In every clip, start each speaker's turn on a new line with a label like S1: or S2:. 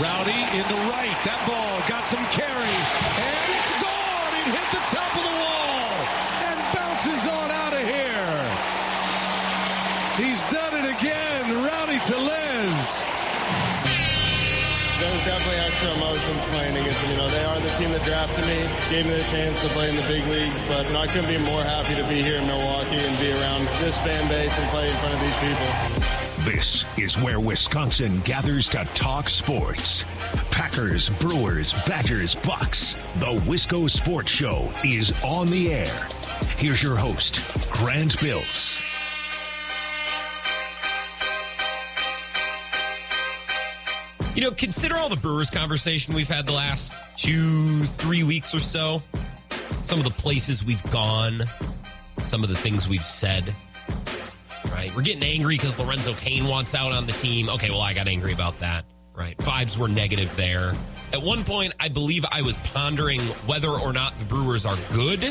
S1: Rowdy in the right. That ball got some carry. And it's gone. It hit the top of the wall and bounces on out of here. He's done it again. Rowdy Tellez.
S2: There was definitely extra emotion playing against them. You know, they are the team that drafted me, gave me the chance to play in the big leagues, but you know, I couldn't be more happy to be here in Milwaukee and be around this fan base and play in front of these people.
S3: This is where Wisconsin gathers to talk sports. Packers, Brewers, Badgers, Bucks. The Wisco Sports Show is on the air. Here's your host, Grant Bills.
S4: You know, consider all the Brewers conversation we've had the last two, three weeks or so. Some of the places we've gone, some of the things we've said We're getting angry because Lorenzo Cain wants out on the team. Okay, well, I got angry about that, right? Vibes were negative there. At one point, I believe I was pondering whether or not the Brewers are good.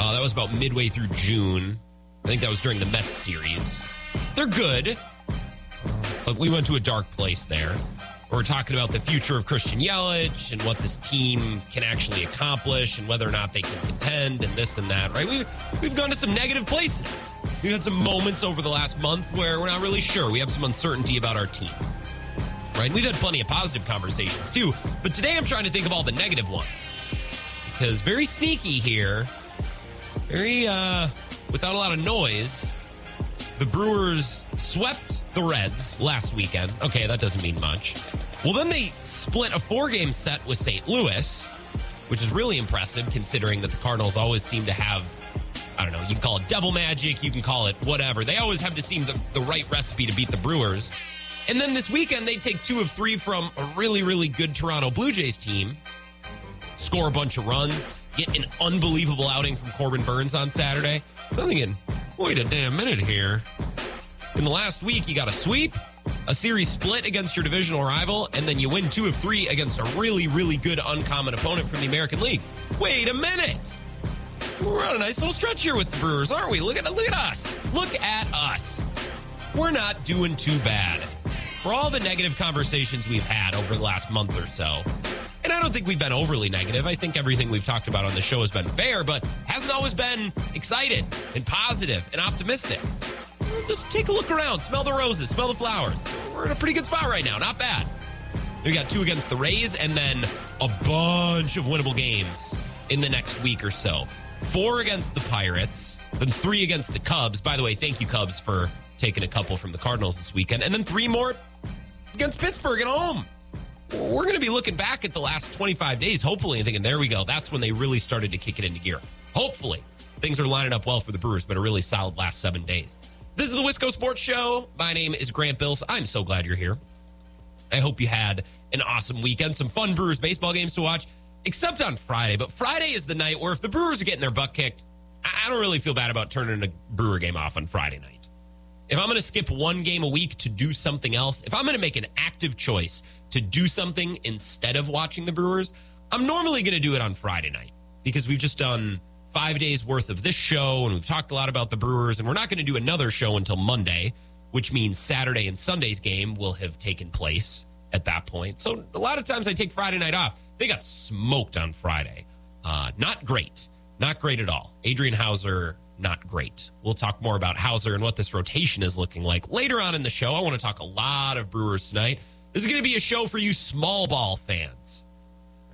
S4: Uh, that was about midway through June. I think that was during the Mets series. They're good, but we went to a dark place there. We're talking about the future of Christian Yelich and what this team can actually accomplish and whether or not they can contend and this and that, right? We've, we've gone to some negative places. We've had some moments over the last month where we're not really sure. We have some uncertainty about our team, right? we've had plenty of positive conversations too. But today I'm trying to think of all the negative ones because very sneaky here, very, uh, without a lot of noise, the Brewers swept the Reds last weekend. Okay, that doesn't mean much. Well, then they split a four game set with St. Louis, which is really impressive considering that the Cardinals always seem to have, I don't know, you can call it devil magic, you can call it whatever. They always have to seem the, the right recipe to beat the Brewers. And then this weekend, they take two of three from a really, really good Toronto Blue Jays team, score a bunch of runs, get an unbelievable outing from Corbin Burnes on Saturday. I'm thinking, wait a damn minute here. In the last week, you got a sweep, a series split against your divisional rival, and then you win two of three against a really, really good uncommon opponent from the American League. Wait a minute. We're on a nice little stretch here with the Brewers, aren't we? Look at look at us. Look at us. We're not doing too bad. For all the negative conversations we've had over the last month or so, and I don't think we've been overly negative. I think everything we've talked about on the show has been fair, but hasn't always been excited and positive and optimistic just take a look around, smell the roses, smell the flowers. We're in a pretty good spot right now. Not bad. We got two against the Rays and then a bunch of winnable games in the next week or so. Four against the Pirates, then three against the Cubs. By the way, thank you, Cubs, for taking a couple from the Cardinals this weekend. And then three more against Pittsburgh at home. We're going to be looking back at the last 25 days, hopefully, and thinking, there we go. That's when they really started to kick it into gear. Hopefully, things are lining up well for the Brewers, but a really solid last seven days. This is the Wisco Sports Show. My name is Grant Bills. I'm so glad you're here. I hope you had an awesome weekend, some fun Brewers baseball games to watch, except on Friday. But Friday is the night where if the Brewers are getting their butt kicked, I don't really feel bad about turning a Brewer game off on Friday night. If I'm going to skip one game a week to do something else, if I'm going to make an active choice to do something instead of watching the Brewers, I'm normally going to do it on Friday night because we've just done five days worth of this show, and we've talked a lot about the Brewers, and we're not going to do another show until Monday, which means Saturday and Sunday's game will have taken place at that point. So a lot of times I take Friday night off. They got smoked on Friday. Uh, not great. Not great at all. Adrian Houser, not great. We'll talk more about Houser and what this rotation is looking like later on in the show. I want to talk a lot of Brewers tonight. This is going to be a show for you small ball fans.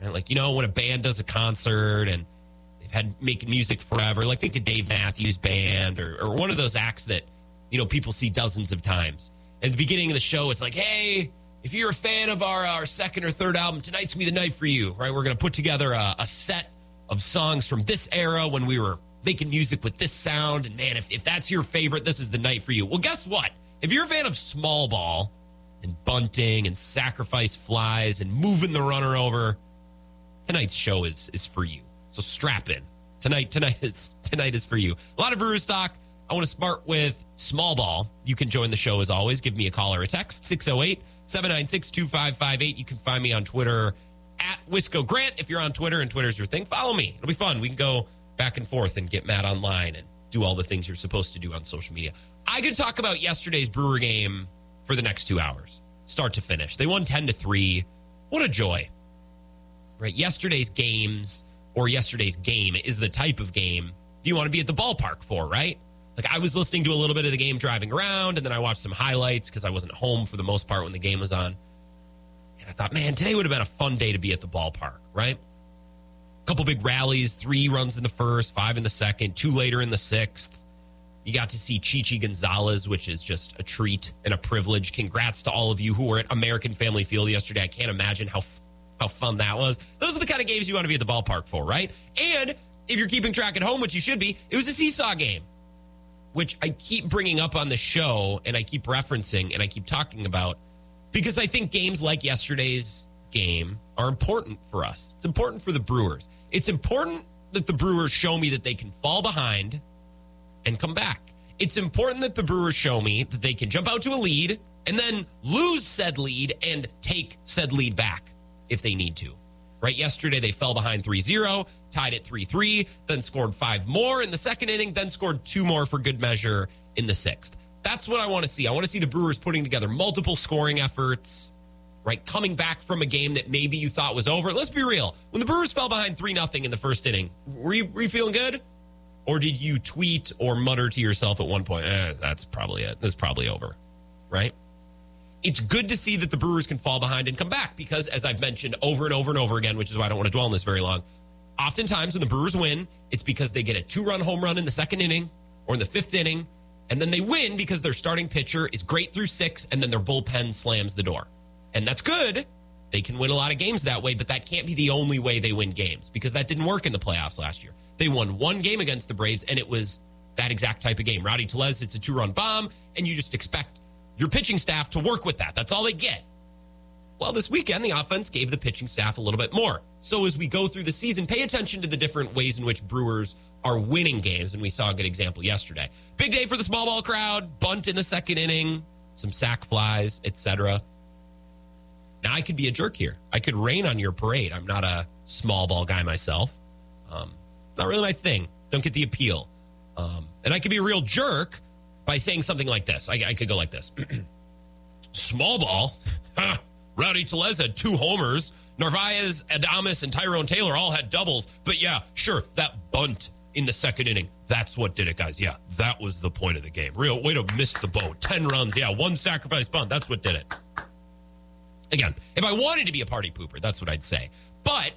S4: Like, you know, when a band does a concert and they've had making music forever, like think of Dave Matthews Band or, or one of those acts that you know people see dozens of times. At the beginning of the show, it's like, hey, if you're a fan of our our second or third album, tonight's gonna be the night for you, right? We're gonna put together a, a set of songs from this era when we were making music with this sound. And man, if, if that's your favorite, this is the night for you. Well, guess what? If you're a fan of small ball and bunting and sacrifice flies and moving the runner over, tonight's show is is for you. So strap in. Tonight, tonight is tonight is for you. A lot of talk. I want to start with small ball. You can join the show as always. Give me a call or a text 608 796 2558. You can find me on Twitter at Wisco Grant. If you're on Twitter and Twitter's your thing, follow me. It'll be fun. We can go back and forth and get mad online and do all the things you're supposed to do on social media. I could talk about yesterday's Brewer game for the next two hours. start to finish. They won 10 to 3. What a joy. Right? Yesterday's games or yesterday's game is the type of game you want to be at the ballpark for, right? Like I was listening to a little bit of the game driving around and then I watched some highlights because I wasn't home for the most part when the game was on. And I thought, man, today would have been a fun day to be at the ballpark, right? A couple big rallies, three runs in the first, five in the second, two later in the sixth. You got to see Chichi Gonzalez, which is just a treat and a privilege. Congrats to all of you who were at American Family Field yesterday. I can't imagine how how fun that was. Those are the kind of games you want to be at the ballpark for, right? And if you're keeping track at home, which you should be, it was a seesaw game, which I keep bringing up on the show and I keep referencing and I keep talking about because I think games like yesterday's game are important for us. It's important for the Brewers. It's important that the Brewers show me that they can fall behind and come back. It's important that the Brewers show me that they can jump out to a lead and then lose said lead and take said lead back if they need to. Right? Yesterday, they fell behind 3 0, tied at 3 3, then scored five more in the second inning, then scored two more for good measure in the sixth. That's what I want to see. I want to see the Brewers putting together multiple scoring efforts, right? Coming back from a game that maybe you thought was over. Let's be real. When the Brewers fell behind 3 0 in the first inning, were you, were you feeling good? Or did you tweet or mutter to yourself at one point, eh, that's probably it. This is probably over, right? It's good to see that the Brewers can fall behind and come back because, as I've mentioned over and over and over again, which is why I don't want to dwell on this very long, oftentimes when the Brewers win, it's because they get a two run home run in the second inning or in the fifth inning, and then they win because their starting pitcher is great through six, and then their bullpen slams the door. And that's good. They can win a lot of games that way, but that can't be the only way they win games because that didn't work in the playoffs last year. They won one game against the Braves, and it was that exact type of game. Rowdy Tellez, it's a two run bomb, and you just expect your pitching staff to work with that. That's all they get. Well, this weekend, the offense gave the pitching staff a little bit more. So as we go through the season, pay attention to the different ways in which Brewers are winning games. And we saw a good example yesterday. Big day for the small ball crowd, bunt in the second inning, some sac flies, etc. Now, I could be a jerk here. I could rain on your parade. I'm not a small ball guy myself. Um, not really my thing. Don't get the appeal. Um, and I could be a real jerk by saying something like this. I, I could go like this Small ball. Rowdy Tellez had two homers. Narvaez, Adames, and Tyrone Taylor all had doubles. But yeah, sure, that bunt in the second inning. That's what did it, guys. Yeah, that was the point of the game. Real way to miss the boat. 10 runs. Yeah, one sacrifice bunt. That's what did it. Again, if I wanted to be a party pooper, that's what I'd say. But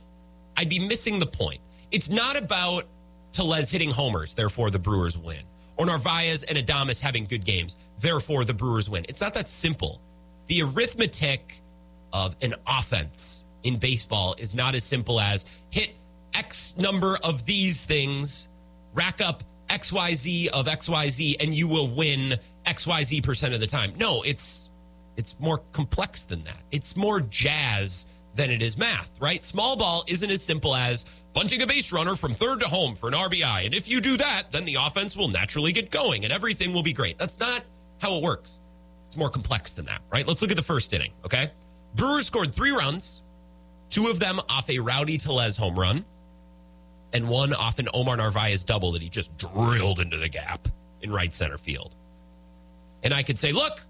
S4: I'd be missing the point. It's not about Tellez hitting homers, therefore the Brewers win or Narvaez and Adames having good games. Therefore, the Brewers win. It's not that simple. The arithmetic of an offense in baseball is not as simple as hit X number of these things, rack up XYZ of XYZ, and you will win XYZ percent of the time. No, it's it's more complex than that. It's more jazz than it is math, right? Small ball isn't as simple as bunting a base runner from third to home for an RBI. And if you do that, then the offense will naturally get going and everything will be great. That's not how it works. It's more complex than that, right? Let's look at the first inning, okay? Brewers scored three runs, two of them off a Rowdy Tellez home run, and one off an Omar Narvaez double that he just drilled into the gap in right center field. And I could say, look,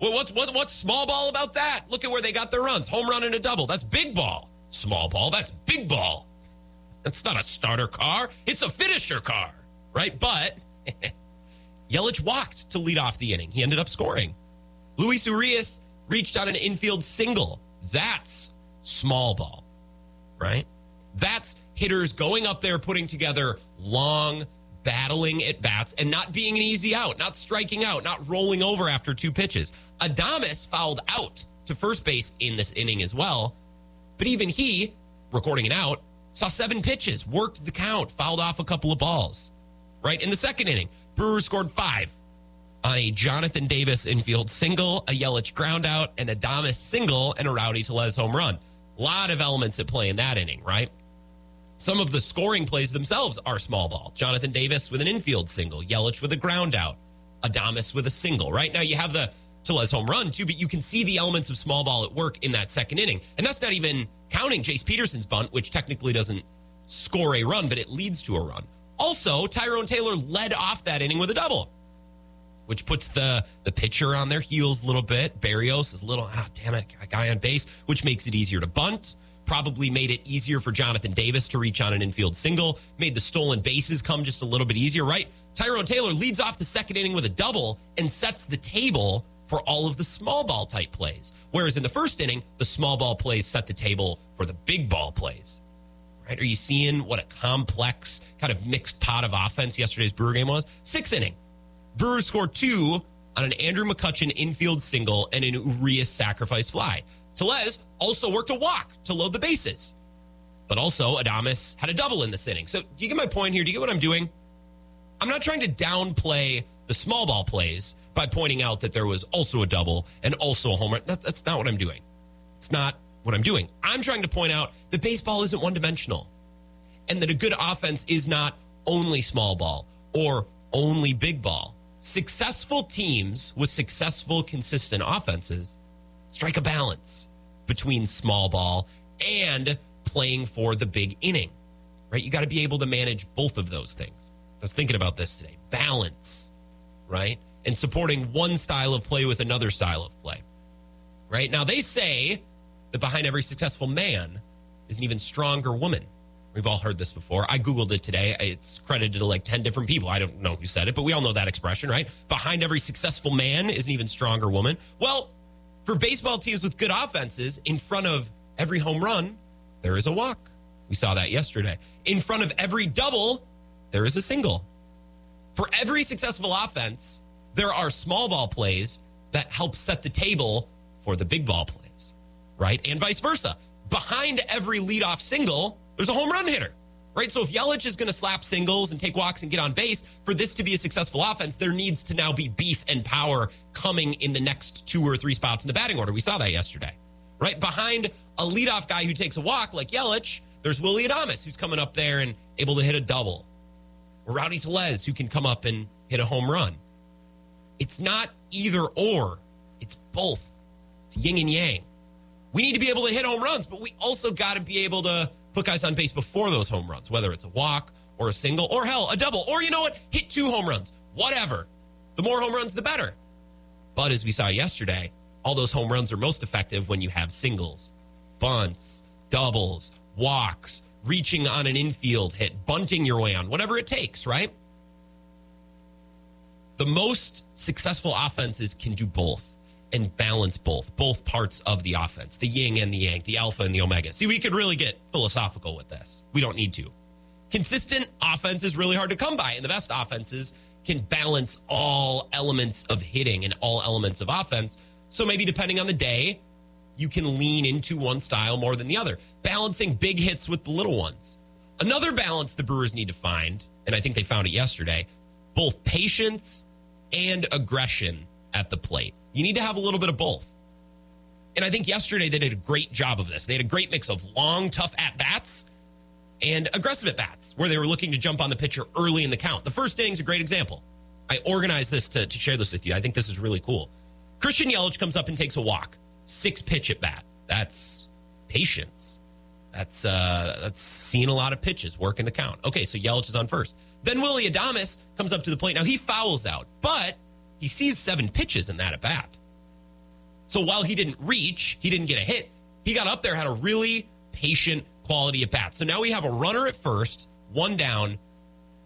S4: well, what's what, what's small ball about that? Look at where they got their runs. Home run and a double. That's big ball. Small ball, that's big ball. That's not a starter car. It's a finisher car, right? But Yelich walked to lead off the inning. He ended up scoring. Luis Urias reached on an infield single. That's small ball, right? That's hitters going up there, putting together long, battling at bats and not being an easy out, not striking out, not rolling over after two pitches. Adames fouled out to first base in this inning as well. But even he, recording an out, Saw seven pitches, worked the count, fouled off a couple of balls. Right in the second inning, Brewers scored five on a Jonathan Davis infield single, a Yelich ground out, an Adames single, and a Rowdy Tellez home run. A lot of elements at play in that inning, right? Some of the scoring plays themselves are small ball. Jonathan Davis with an infield single, Yelich with a ground out, Adames with a single. Right now, you have the Tellez home run too, but you can see the elements of small ball at work in that second inning. And that's not even counting Jace Peterson's bunt, which technically doesn't score a run, but it leads to a run. Also, Tyrone Taylor led off that inning with a double. which puts the the pitcher on their heels a little bit. Berrios is a little, ah, damn it, a guy on base, which makes it easier to bunt. Probably made it easier for Jonathan Davis to reach on an infield single. Made the stolen bases come just a little bit easier, right? Tyrone Taylor leads off the second inning with a double and sets the table for all of the small ball type plays. Whereas in the first inning, the small ball plays set the table for the big ball plays. Right? Are you seeing what a complex kind of mixed pot of offense yesterday's Brewer game was? Sixth inning. Brewers scored two on an Andrew McCutchen infield single and an Urias sacrifice fly. Tellez also worked a walk to load the bases. But also, Adames had a double in this inning. So, do you get my point here? Do you get what I'm doing? I'm not trying to downplay the small ball plays by pointing out that there was also a double and also a home run. That, that's not what I'm doing. It's not what I'm doing. I'm trying to point out that baseball isn't one dimensional and that a good offense is not only small ball or only big ball. Successful teams with successful, consistent offenses strike a balance between small ball and playing for the big inning, right? You got to be able to manage both of those things. I was thinking about this today balance, right? And supporting one style of play with another style of play, right? Now, they say that behind every successful man is an even stronger woman. We've all heard this before. I Googled it today. It's credited to like 10 different people. I don't know who said it, but we all know that expression, right? Behind every successful man is an even stronger woman. Well, for baseball teams with good offenses, in front of every home run, there is a walk. We saw that yesterday. In front of every double, there is a single. For every successful offense, there are small ball plays that help set the table for the big ball plays, right? And vice versa. Behind every leadoff single, there's a home run hitter, right? So if Yelich is going to slap singles and take walks and get on base, for this to be a successful offense, there needs to now be beef and power coming in the next two or three spots in the batting order. We saw that yesterday, right? Behind a leadoff guy who takes a walk like Yelich, there's Willy Adames who's coming up there and able to hit a double or Rowdy Tellez, who can come up and hit a home run. It's not either or, it's both. It's yin and yang. We need to be able to hit home runs, but we also got to be able to put guys on base before those home runs, whether it's a walk or a single or hell, a double, or you know what? Hit two home runs, whatever. The more home runs, the better. But as we saw yesterday, all those home runs are most effective when you have singles, bunts, doubles, walks, reaching on an infield hit, bunting your way on, whatever it takes, right? The most successful offenses can do both and balance both, both parts of the offense, the yin and the yang, the alpha and the omega. See, we could really get philosophical with this. We don't need to. Consistent offense is really hard to come by, and the best offenses can balance all elements of hitting and all elements of offense. So maybe depending on the day, you can lean into one style more than the other, balancing big hits with the little ones. Another balance the Brewers need to find, and I think they found it yesterday, both patience and aggression at the plate. You need to have a little bit of both. And I think yesterday they did a great job of this. They had a great mix of long, tough at bats and aggressive at bats where they were looking to jump on the pitcher early in the count. The first inning is a great example. I organized this to, to share this with you. I think this is really cool. Christian Yelich comes up and takes a walk six pitch at bat. That's patience. That's uh, that's seeing a lot of pitches, working the count. Okay, so Yelich is on first. Then Willy Adames comes up to the plate. Now he fouls out, but he sees seven pitches in that at bat. So while he didn't reach, he didn't get a hit. He got up there, had a really patient quality at bat. So now we have a runner at first, one down.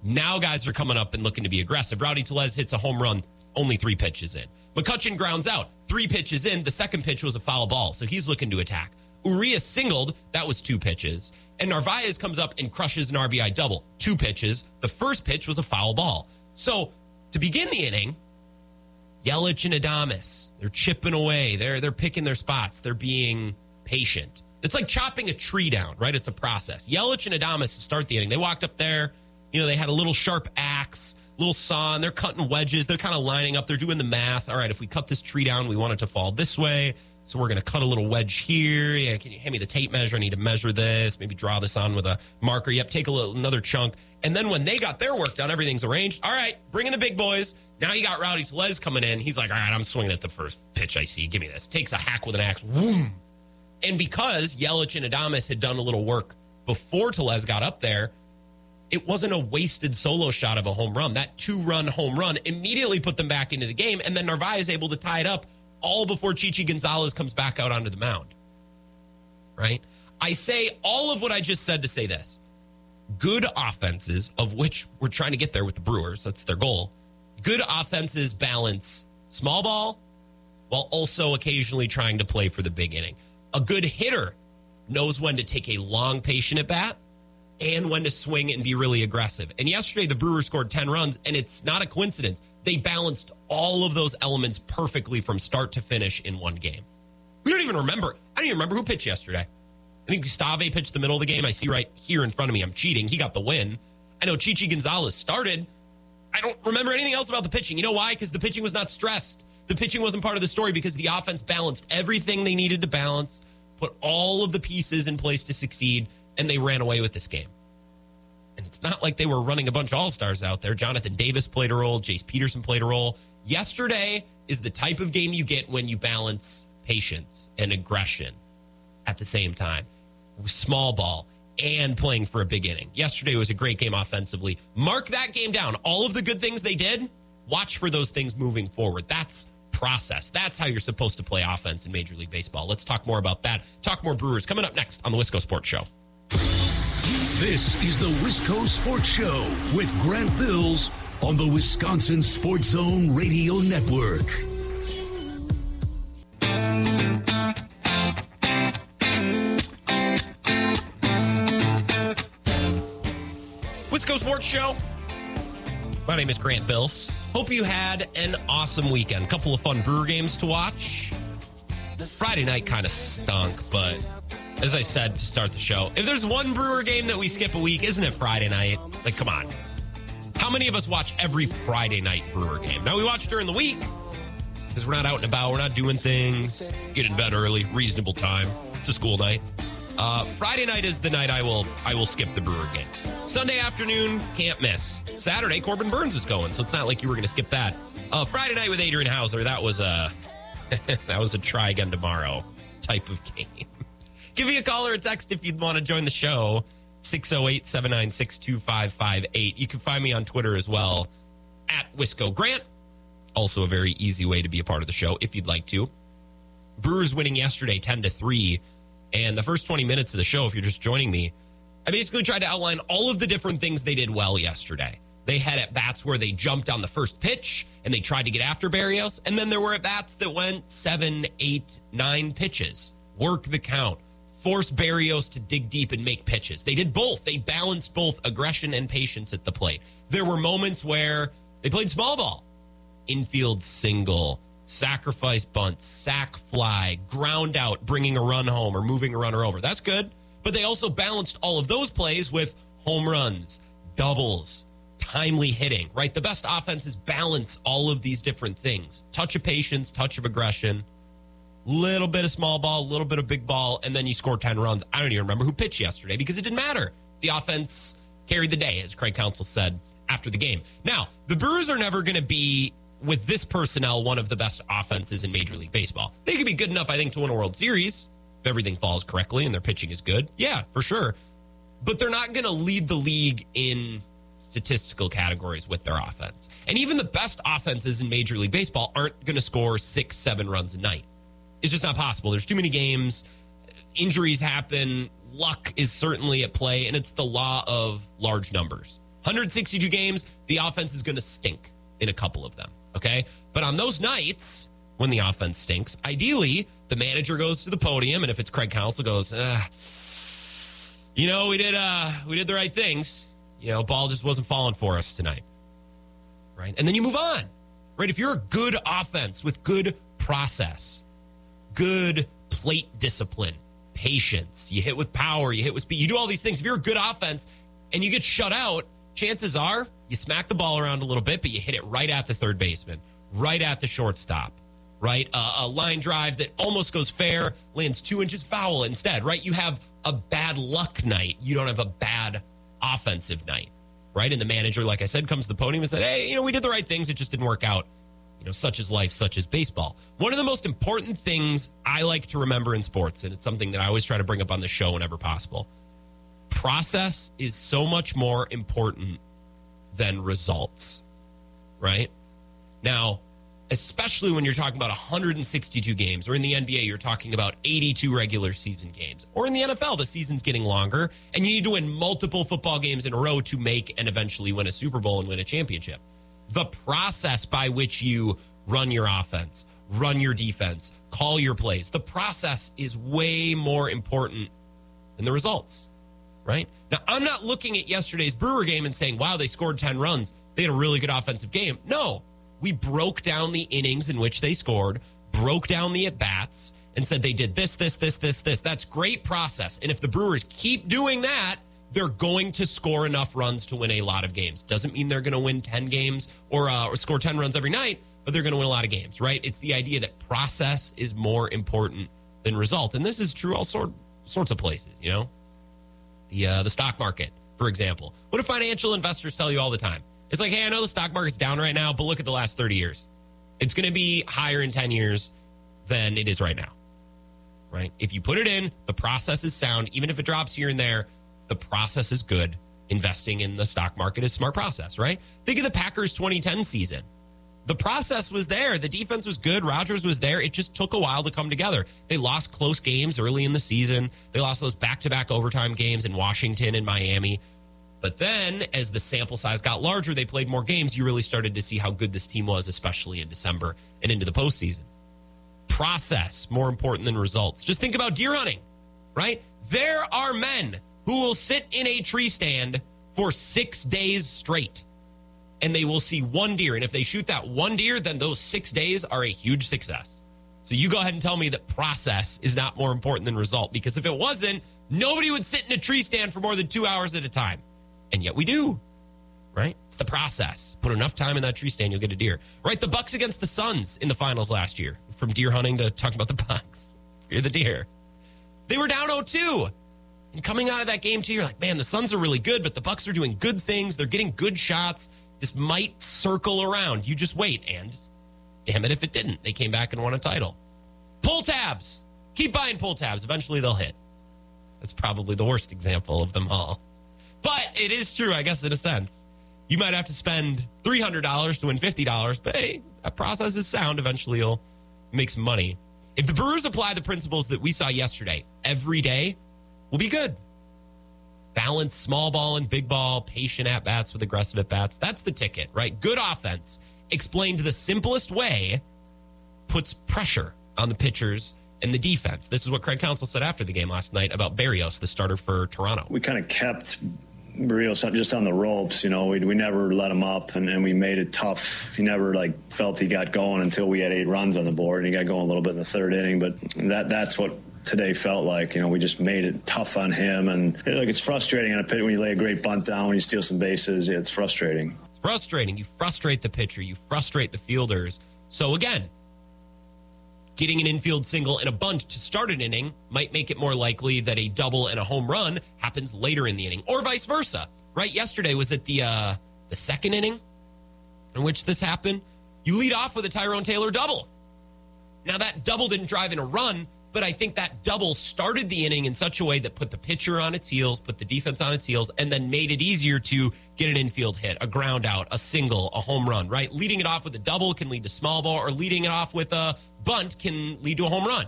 S4: Now guys are coming up and looking to be aggressive. Rowdy Tellez hits a home run, only three pitches in. McCutchen grounds out. Three pitches in. The second pitch was a foul ball, so he's looking to attack. Urias singled. That was two pitches. And Narvaez comes up and crushes an RBI double. Two pitches. The first pitch was a foul ball. So to begin the inning, Yelich and Adames, they're chipping away. They're they're picking their spots. They're being patient. It's like chopping a tree down, right? It's a process. Yelich and Adames to start the inning. They walked up there. You know, they had a little sharp axe little saw and they're cutting wedges. They're kind of lining up. They're doing the math. All right, if we cut this tree down, we want it to fall this way. So we're going to cut a little wedge here. Yeah, can you hand me the tape measure? I need to measure this. Maybe draw this on with a marker. Yep, take a little, another chunk. And then when they got their work done, everything's arranged. All right, bring in the big boys. Now you got Rowdy Tellez coming in. He's like, all right, I'm swinging at the first pitch I see. Give me this. Takes a hack with an axe. Whoom. And because Yelich and Adames had done a little work before Tellez got up there, it wasn't a wasted solo shot of a home run. That two run home run immediately put them back into the game. And then Narvaez able to tie it up all before Chichi Gonzalez comes back out onto the mound. Right? I say all of what I just said to say this good offenses, of which we're trying to get there with the Brewers, that's their goal. Good offenses balance small ball while also occasionally trying to play for the big inning. A good hitter knows when to take a long, patient at bat and when to swing and be really aggressive. And yesterday, the Brewers scored 10 runs, and it's not a coincidence. They balanced all of those elements perfectly from start to finish in one game. We don't even remember. I don't even remember who pitched yesterday. I think Gustave pitched the middle of the game. I see right here in front of me. I'm cheating. He got the win. I know Chichi Gonzalez started. I don't remember anything else about the pitching. You know why? Because the pitching was not stressed. The pitching wasn't part of the story because the offense balanced everything they needed to balance, put all of the pieces in place to succeed, and they ran away with this game. And it's not like they were running a bunch of all stars out there. Jonathan Davis played a role, Jace Peterson played a role. Yesterday is the type of game you get when you balance patience and aggression at the same time. Small ball and playing for a big inning. Yesterday was a great game offensively. Mark that game down. All of the good things they did, watch for those things moving forward. That's process. That's how you're supposed to play offense in Major League Baseball. Let's talk more about that. Talk more Brewers coming up next on the Wisco Sports Show.
S3: This is the Wisco Sports Show with Grant Bills on the Wisconsin Sports Zone Radio Network.
S4: Wisco Sports Show. My name is Grant Bills. Hope you had an awesome weekend. Couple of fun Brewer games to watch. Friday night kind of stunk, but as I said to start the show, if there's one Brewer game that we skip a week, isn't it Friday night? Like, come on. How many of us watch every Friday night Brewer game? Now, we watch during the week because we're not out and about, we're not doing things, get in bed early, reasonable time. It's a school night. Uh, Friday night is the night I will I will skip the Brewer game. Sunday afternoon can't miss. Saturday Corbin Burnes is going, so it's not like you were going to skip that. Uh, Friday night with Adrian Houser that was a that was a try again tomorrow type of game. Give me a call or a text if you'd want to join the show. 608 796 2558. You can find me on Twitter as well at Wisco Grant. Also, a very easy way to be a part of the show if you'd like to. Brewers winning yesterday 10 to 3. And the first 20 minutes of the show, if you're just joining me, I basically tried to outline all of the different things they did well yesterday. They had at bats where they jumped on the first pitch and they tried to get after Berrios. And then there were at bats that went seven, eight, nine pitches, work the count, force Berrios to dig deep and make pitches. They did both. They balanced both aggression and patience at the plate. There were moments where they played small ball, infield single, sacrifice bunt, sac fly, ground out, bringing a run home or moving a runner over. That's good. But they also balanced all of those plays with home runs, doubles, timely hitting, right? The best offenses balance all of these different things touch of patience, touch of aggression, little bit of small ball, a little bit of big ball, and then you score 10 runs. I don't even remember who pitched yesterday because it didn't matter. The offense carried the day, as Craig Counsell said after the game. Now, the Brewers are never going to be with this personnel, one of the best offenses in Major League Baseball. They could be good enough, I think, to win a World Series if everything falls correctly and their pitching is good. Yeah, for sure. But they're not going to lead the league in statistical categories with their offense. And even the best offenses in Major League Baseball aren't going to score six, seven runs a night. It's just not possible. There's too many games. Injuries happen. Luck is certainly at play, and it's the law of large numbers. 162 games, the offense is going to stink in a couple of them. Okay. But on those nights when the offense stinks, ideally the manager goes to the podium, and if it's Craig Counsell, goes, you know, we did uh we did the right things. You know, ball just wasn't falling for us tonight. Right. And then you move on. Right. If you're a good offense with good process, good plate discipline, patience, you hit with power, you hit with speed, you do all these things. If you're a good offense and you get shut out, chances are you smack the ball around a little bit, but you hit it right at the third baseman, right at the shortstop, right? Uh, a line drive that almost goes fair, lands two inches foul instead, right? You have a bad luck night. You don't have a bad offensive night, right? And the manager, like I said, comes to the podium and said, hey, you know, we did the right things. It just didn't work out. You know, such is life, such is baseball. One of the most important things I like to remember in sports, and it's something that I always try to bring up on the show whenever possible process is so much more important than results, right? Now, especially when you're talking about 162 games, or in the NBA, you're talking about 82 regular season games, or in the NFL, the season's getting longer, and you need to win multiple football games in a row to make and eventually win a Super Bowl and win a championship. The process by which you run your offense, run your defense, call your plays, the process is way more important than the results, right? Now, I'm not looking at yesterday's Brewer game and saying, wow, they scored 10 runs. They had a really good offensive game. No, we broke down the innings in which they scored, broke down the at bats, and said they did this, this, this, this, this. That's great process. And if the Brewers keep doing that, they're going to score enough runs to win a lot of games. Doesn't mean they're going to win 10 games or, uh, or score 10 runs every night, but they're going to win a lot of games, right? It's the idea that process is more important than result. And this is true all sort, sorts of places, you know? The, uh, the stock market, for example. What do financial investors tell you all the time? It's like, hey, I know the stock market's down right now, but look at the last 30 years. It's going to be higher in 10 years than it is right now. Right? If you put it in, the process is sound. Even if it drops here and there, the process is good. Investing in the stock market is smart process, right? Think of the Packers 2010 season. The process was there. The defense was good. Rodgers was there. It just took a while to come together. They lost close games early in the season. They lost those back to back overtime games in Washington and Miami. But then, as the sample size got larger, they played more games. You really started to see how good this team was, especially in December and into the postseason. Process more important than results. Just think about deer hunting, right? There are men who will sit in a tree stand for six days straight and they will see one deer. And if they shoot that one deer, then those six days are a huge success. So you go ahead and tell me that process is not more important than result because if it wasn't, nobody would sit in a tree stand for more than two hours at a time. And yet we do, right? It's the process. Put enough time in that tree stand, you'll get a deer. Right? The Bucks against the Suns in the finals last year. From deer hunting to talking about the Bucks. You're the deer. They were down 0-2. And coming out of that game too, you're like, man, the Suns are really good, but the Bucks are doing good things. They're getting good shots. This might circle around. You just wait. And damn it if it didn't. They came back and won a title. Pull tabs. Keep buying pull tabs. Eventually they'll hit. That's probably the worst example of them all. But it is true, I guess, in a sense. You might have to spend $300 to win $50, but hey, that process is sound. Eventually you'll make some money. If the Brewers apply the principles that we saw yesterday every day, we'll be good. Balance small ball and big ball, patient at bats with aggressive at bats. That's the ticket, right? Good offense explained the simplest way puts pressure on the pitchers and the defense. This is what Craig Counsell said after the game last night about Berrios, the starter for Toronto.
S5: We kind of kept Berrios just on the ropes. You know, we, we never let him up, and, and we made it tough. He never like felt he got going until we had eight runs on the board, and he got going a little bit in the third inning. But that that's what today felt like. You know, we just made it tough on him, and like it's frustrating in a pit when you lay a great bunt down, when you steal some bases. It's frustrating.
S4: It's frustrating. You frustrate the pitcher. You frustrate the fielders. So again, getting an infield single and a bunt to start an inning might make it more likely that a double and a home run happens later in the inning, or vice versa. Right? Yesterday was it the uh, the second inning in which this happened. You lead off with a Tyrone Taylor double. Now that double didn't drive in a run, but I think that double started the inning in such a way that put the pitcher on its heels, put the defense on its heels, and then made it easier to get an infield hit, a ground out, a single, a home run, right? Leading it off with a double can lead to small ball, or leading it off with a bunt can lead to a home run,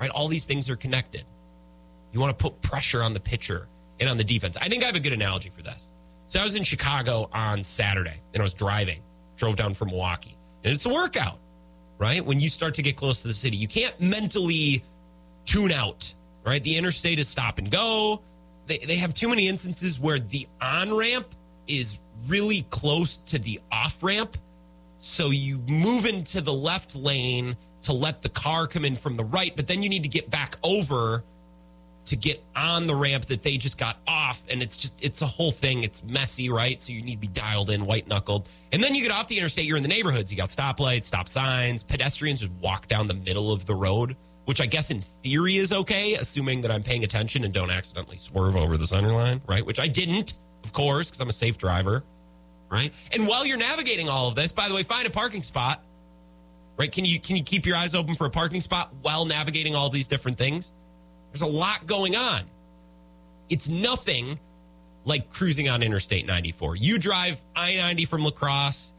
S4: right? All these things are connected. You want to put pressure on the pitcher and on the defense. I think I have a good analogy for this. So I was in Chicago on Saturday and I was driving, drove down from Milwaukee, and it's a workout, right? When you start to get close to the city, you can't mentally tune out, right? The interstate is stop and go. They, they have too many instances where the on ramp is really close to the off ramp. So you move into the left lane to let the car come in from the right, but then you need to get back over to get on the ramp that they just got off. And it's just, it's a whole thing. It's messy, right? So you need to be dialed in, white knuckled. And then you get off the interstate, you're in the neighborhoods. You got stoplights, stop signs, pedestrians just walk down the middle of the road which I guess in theory is okay, assuming that I'm paying attention and don't accidentally swerve over the center line, right? Which I didn't, of course, because I'm a safe driver, right? And while you're navigating all of this, by the way, find a parking spot, right? Can you can you keep your eyes open for a parking spot while navigating all these different things? There's a lot going on. It's nothing like cruising on Interstate 94. You drive I 90 from La Crosse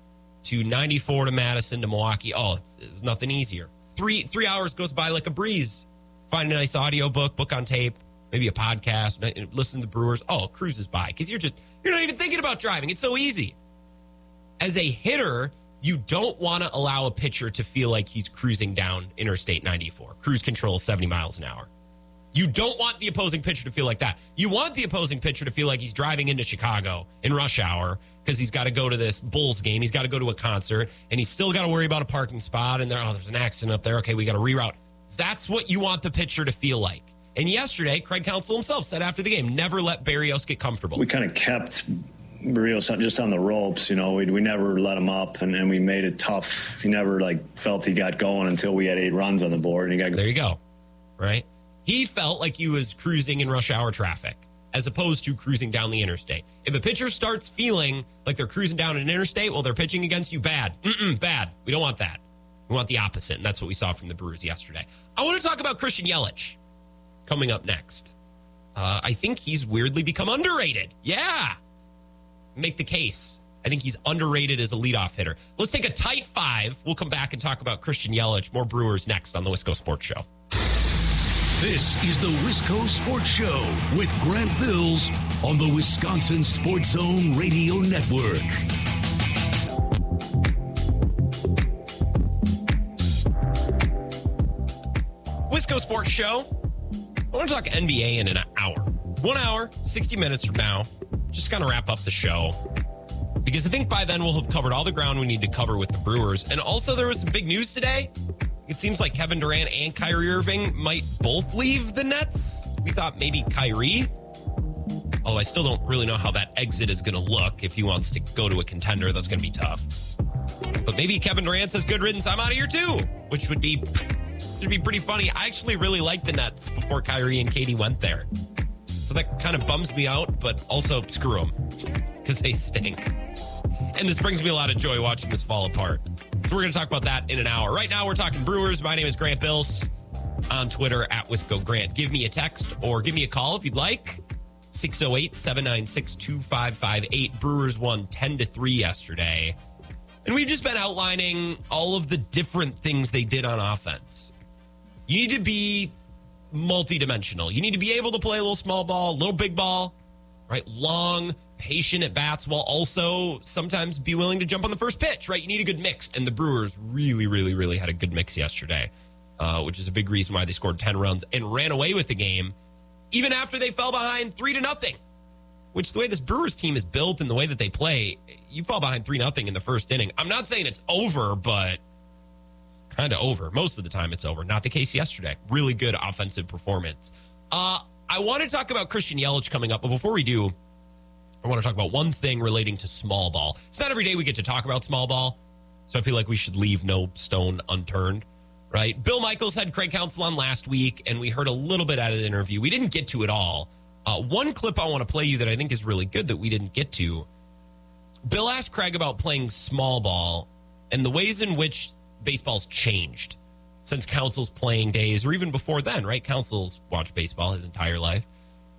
S4: to 94 to Madison to Milwaukee. Oh, it's, it's nothing easier. Three three hours goes by like a breeze. Find a nice audio book, book on tape, maybe a podcast, listen to the Brewers. Oh, cruises by because you're just you're not even thinking about driving. It's so easy. As a hitter, you don't want to allow a pitcher to feel like he's cruising down Interstate 94. Cruise control 70 miles an hour. You don't want the opposing pitcher to feel like that. You want the opposing pitcher to feel like he's driving into Chicago in rush hour because he's got to go to this Bulls game. He's got to go to a concert and he's still got to worry about a parking spot. And there, oh, there's an accident up there. Okay, we got to reroute. That's what you want the pitcher to feel like. And yesterday, Craig Counsell himself said after the game, never let Berrios get comfortable.
S5: We kind of kept Berrios just on the ropes. You know, we, we never let him up and, and we made it tough. He never like felt he got going until we had eight runs on the board. And he got
S4: there. You go. Right. He felt like he was cruising in rush hour traffic as opposed to cruising down the interstate. If a pitcher starts feeling like they're cruising down an interstate while they're pitching against you, bad. Mm-mm, bad. We don't want that. We want the opposite. And that's what we saw from the Brewers yesterday. I want to talk about Christian Yelich coming up next. Uh, I think he's weirdly become underrated. Yeah. Make the case. I think he's underrated as a leadoff hitter. Let's take a tight five. We'll come back and talk about Christian Yelich, more Brewers next on the Wisco Sports Show.
S3: This is the Wisco Sports Show with Grant Bills on the Wisconsin Sports Zone Radio Network.
S4: Wisco Sports Show. I want to talk NBA in an hour. One hour, 60 minutes from now. Just of wrap up the show. Because I think by then we'll have covered all the ground we need to cover with the Brewers. And also, there was some big news today it seems like Kevin Durant and Kyrie Irving might both leave the Nets. We thought maybe Kyrie. Although I still don't really know how that exit is going to look. If he wants to go to a contender, that's going to be tough. But maybe Kevin Durant says good riddance. I'm out of here too, which would be would be pretty funny. I actually really liked the Nets before Kyrie and Katie went there, so that kind of bums me out. But also screw them because they stink. And this brings me a lot of joy watching this fall apart. We're going to talk about that in an hour. Right now, we're talking Brewers. My name is Grant Bills on Twitter at Wisco Grant. Give me a text or give me a call if you'd like. 608 796 2558. Brewers won 10 to 3 yesterday. And we've just been outlining all of the different things they did on offense. You need to be multidimensional. You need to be able to play a little small ball, a little big ball, right? Long, patient at bats while also sometimes be willing to jump on the first pitch, right? You need a good mix. And the Brewers really, really, really had a good mix yesterday, uh, which is a big reason why they scored 10 runs and ran away with the game, even after they fell behind three to nothing. Which the way this Brewers team is built and the way that they play, you fall behind three nothing in the first inning. I'm not saying it's over, but kind of over. Most of the time it's over. Not the case yesterday. Really good offensive performance. Uh, I want to talk about Christian Yelich coming up, but before we do, I want to talk about one thing relating to small ball. It's not every day we get to talk about small ball, so I feel like we should leave no stone unturned, right? Bill Michaels had Craig Counsell on last week, and we heard a little bit out of the interview. We didn't get to it all. Uh, one clip I want to play you that I think is really good that we didn't get to. Bill asked Craig about playing small ball and the ways in which baseball's changed since Counsell's playing days, or even before then, right? Counsell's watched baseball his entire life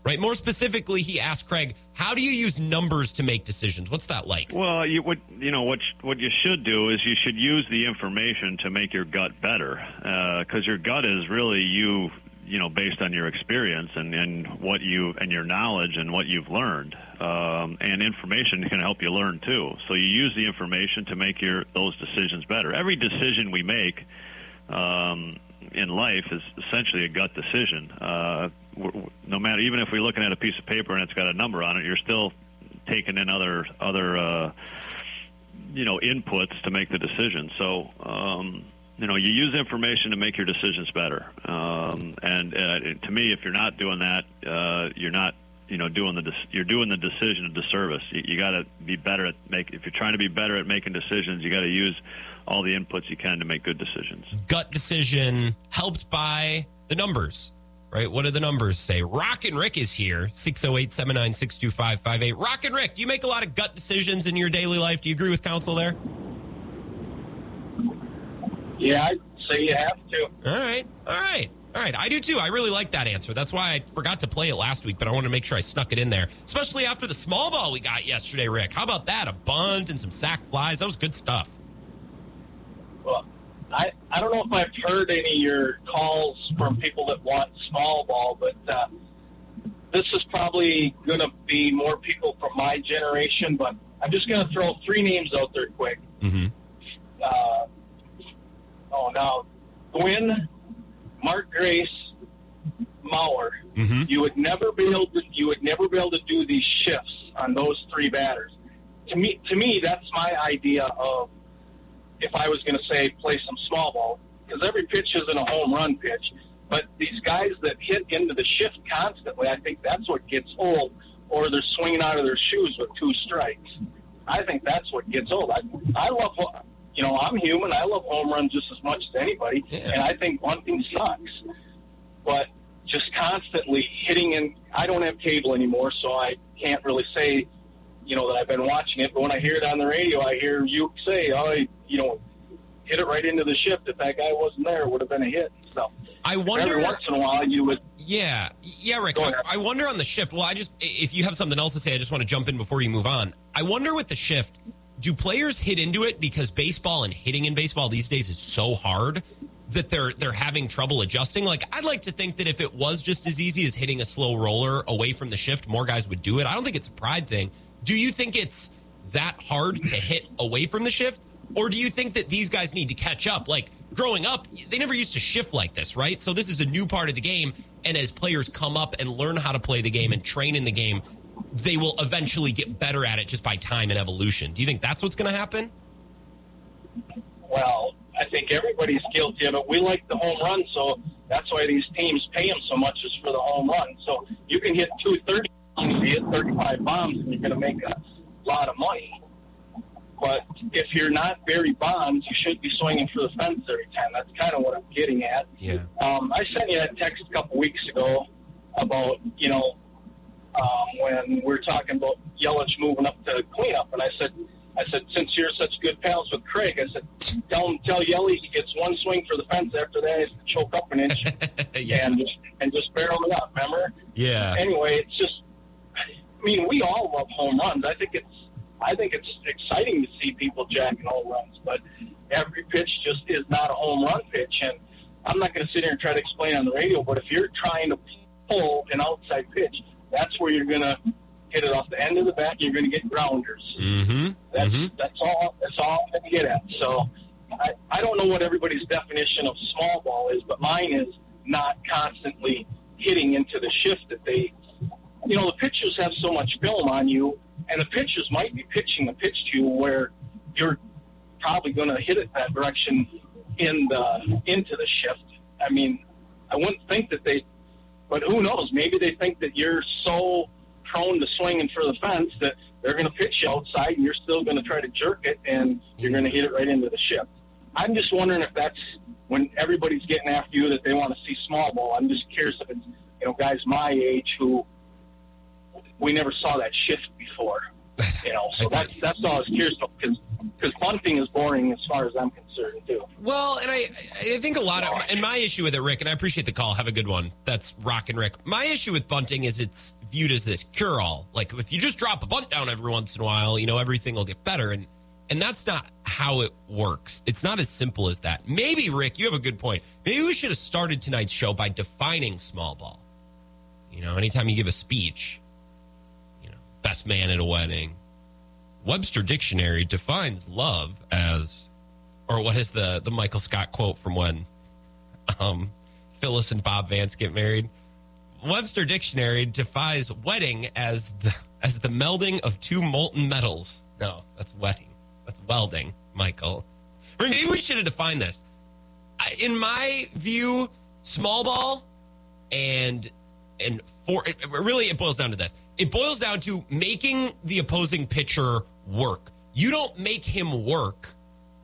S4: right? More specifically, he asked Craig, "How do you use numbers to make decisions? What's that like?"
S6: Well, you what you know what what you should do is you should use the information to make your gut better, because uh, your gut is really you you know based on your experience and, and what you and your knowledge and what you've learned um, and information can help you learn too so you use the information to make your those decisions better every decision we make um, in life is essentially a gut decision uh, no matter even if we're looking at a piece of paper and it's got a number on it, you're still taking in other other uh, you know inputs to make the decision. So um, you know you use information to make your decisions better. Um, and uh, to me, if you're not doing that, uh, you're not you know doing the you're doing the decision a disservice. You, you got to be better at make if you're trying to be better at making decisions, you got to use all the inputs you can to make good decisions.
S4: Gut decision helped by the numbers right? What do the numbers say? Rock and Rick is here, 608 796 2558. Rock and Rick, do you make a lot of gut decisions in your daily life? Do you agree with Counsell there?
S7: Yeah, I'd say you have to.
S4: All right. All right. All right, I do too. I really like that answer. That's why I forgot to play it last week, but I want to make sure I snuck it in there, especially after the small ball we got yesterday, Rick. How about that? A bunt and some sac flies. That was good stuff.
S7: Well, I, I don't know if I've heard any of your calls from people that want small ball, but uh, this is probably going to be more people from my generation. But I'm just going to throw three names out there quick.
S4: Mm-hmm.
S7: Uh, oh, now, Gwynn, Mark Grace, Mauer.
S4: Mm-hmm.
S7: You would never be able to. You would never be able to do these shifts on those three batters. To me, to me, that's my idea of if I was going to say play some small ball because every pitch isn't a home run pitch. But these guys that hit into the shift constantly, I think that's what gets old, or they're swinging out of their shoes with two strikes. I think that's what gets old. I, I love, you know, I'm human. I love home runs just as much as anybody,
S4: Yeah.
S7: and I think bunting sucks. But just constantly hitting in, I don't have cable anymore, so I can't really say, you know, that I've been watching it. But when I hear it on the radio, I hear you say, "Oh, you know, hit it right into the shift. If that guy wasn't there, it would have been a hit." So
S4: I wonder.
S7: every once in a while, you would.
S4: Yeah, yeah, Rick. I. I wonder on the shift. Well, I just if you have something else to say, I just want to jump in before you move on. I wonder with the shift, do players hit into it because baseball and hitting in baseball these days is so hard that they're they're having trouble adjusting? Like I'd like to think that if it was just as easy as hitting a slow roller away from the shift, more guys would do it. I don't think it's a pride thing. Do you think it's that hard to hit away from the shift? Or do you think that these guys need to catch up? Like growing up, they never used to shift like this, right? So this is a new part of the game. And as players come up and learn how to play the game and train in the game, they will eventually get better at it just by time and evolution. Do you think that's what's going to happen?
S7: Well, I think everybody's guilty of it. We like the home run, so that's why these teams pay them so much is for the home run. So you can hit two thirty, you hit thirty five bombs, and you're going to make a lot of money. But if you're not Barry Bonds, you shouldn't be swinging for the fence every time. That's kind of what I'm getting at.
S4: Yeah.
S7: Um, I sent you a text a couple weeks ago about, you know, um, when we're talking about Yelich moving up to cleanup, and I said, I said, since you're such good pals with Craig, I said, tell him, tell Yelly he gets one swing for the fence. After that, he has to choke up an inch
S4: yeah.
S7: and just and just barrel it up. Remember?
S4: Yeah.
S7: Anyway, it's just, I mean, we all love home runs. I think it's, I think it's exciting to see people jacking home runs, but every pitch just is not a home run pitch. And I'm not going to sit here and try to explain on the radio, but if you're trying to pull an outside pitch, that's where you're going to hit it off the end of the bat. And you're going to get grounders.
S4: Mm-hmm.
S7: That's
S4: Mhm.
S7: that's all. That's all I'm going to get at. So I, I don't know what everybody's definition of small ball is, but mine is not constantly hitting into the shift that they. You know, the pitchers have so much film on you, and the pitchers might be pitching the pitch to you where you're probably going to hit it that direction in the into the shift. I mean, I wouldn't think that they, but who knows? Maybe they think that you're so prone to swinging for the fence that they're going to pitch you outside and you're still going to try to jerk it and you're going to hit it right into the shift. I'm just wondering if that's when everybody's getting after you that they want to see small ball. I'm just curious if it's you know guys my age who we never saw that shift before. You know, so that's that's all I was curious about because because bunting is boring as far as I'm concerned too.
S4: Well, and I, I think a lot of, and my issue with it, Rick, and I appreciate the call. Have a good one. That's Rock and Rick. My issue with bunting is it's viewed as this cure all. Like if you just drop a bunt down every once in a while, you know, everything will get better. And, and that's not how it works. It's not as simple as that. Maybe, Rick, you have a good point. Maybe we should have started tonight's show by defining small ball. You know, anytime you give a speech, best man at a wedding, Webster Dictionary defines love as or what is the the Michael Scott quote from when um, Phyllis and Bob Vance get married? Webster Dictionary defines wedding as the as the melding of two molten metals. No, that's wedding. That's welding, Michael. Maybe we should have defined this. In my view, small ball and and for it really it boils down to this. It boils down to making the opposing pitcher work. You don't make him work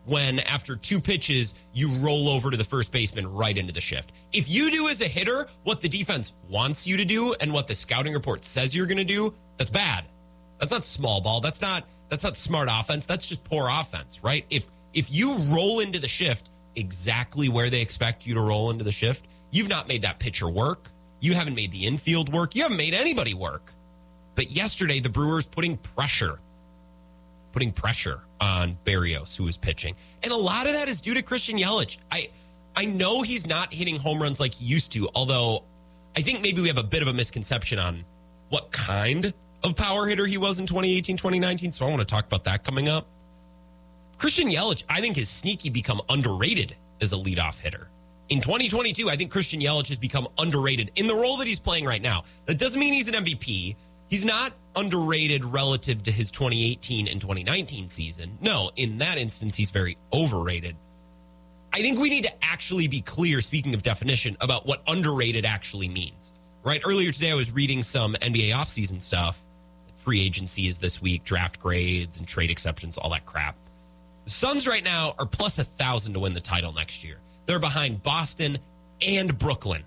S4: when after two pitches you roll over to the first baseman right into the shift. If you do as a hitter what the defense wants you to do and what the scouting report says you're going to do, that's bad. That's not small ball. That's not that's not smart offense. That's just poor offense, right? If if you roll into the shift exactly where they expect you to roll into the shift, You've not made that pitcher work. You haven't made the infield work. You haven't made anybody work. But yesterday, the Brewers putting pressure, putting pressure on Berrios, who was pitching. And a lot of that is due to Christian Yelich. I I know he's not hitting home runs like he used to, although I think maybe we have a bit of a misconception on what kind of power hitter he was in 2018, 2019. So I want to talk about that coming up. Christian Yelich, I think, has sneaky become underrated as a leadoff hitter. In 2022, I think Christian Yelich has become underrated in the role that he's playing right now. That doesn't mean he's an MVP. He's not underrated relative to his 2018 and 2019 season. No, in that instance, he's very overrated. I think we need to actually be clear, speaking of definition, about what underrated actually means. Right? Earlier today, I was reading some NBA offseason stuff. Free agency is this week, draft grades and trade exceptions, all that crap. The Suns right now are plus a thousand to win the title next year. They're behind Boston and Brooklyn.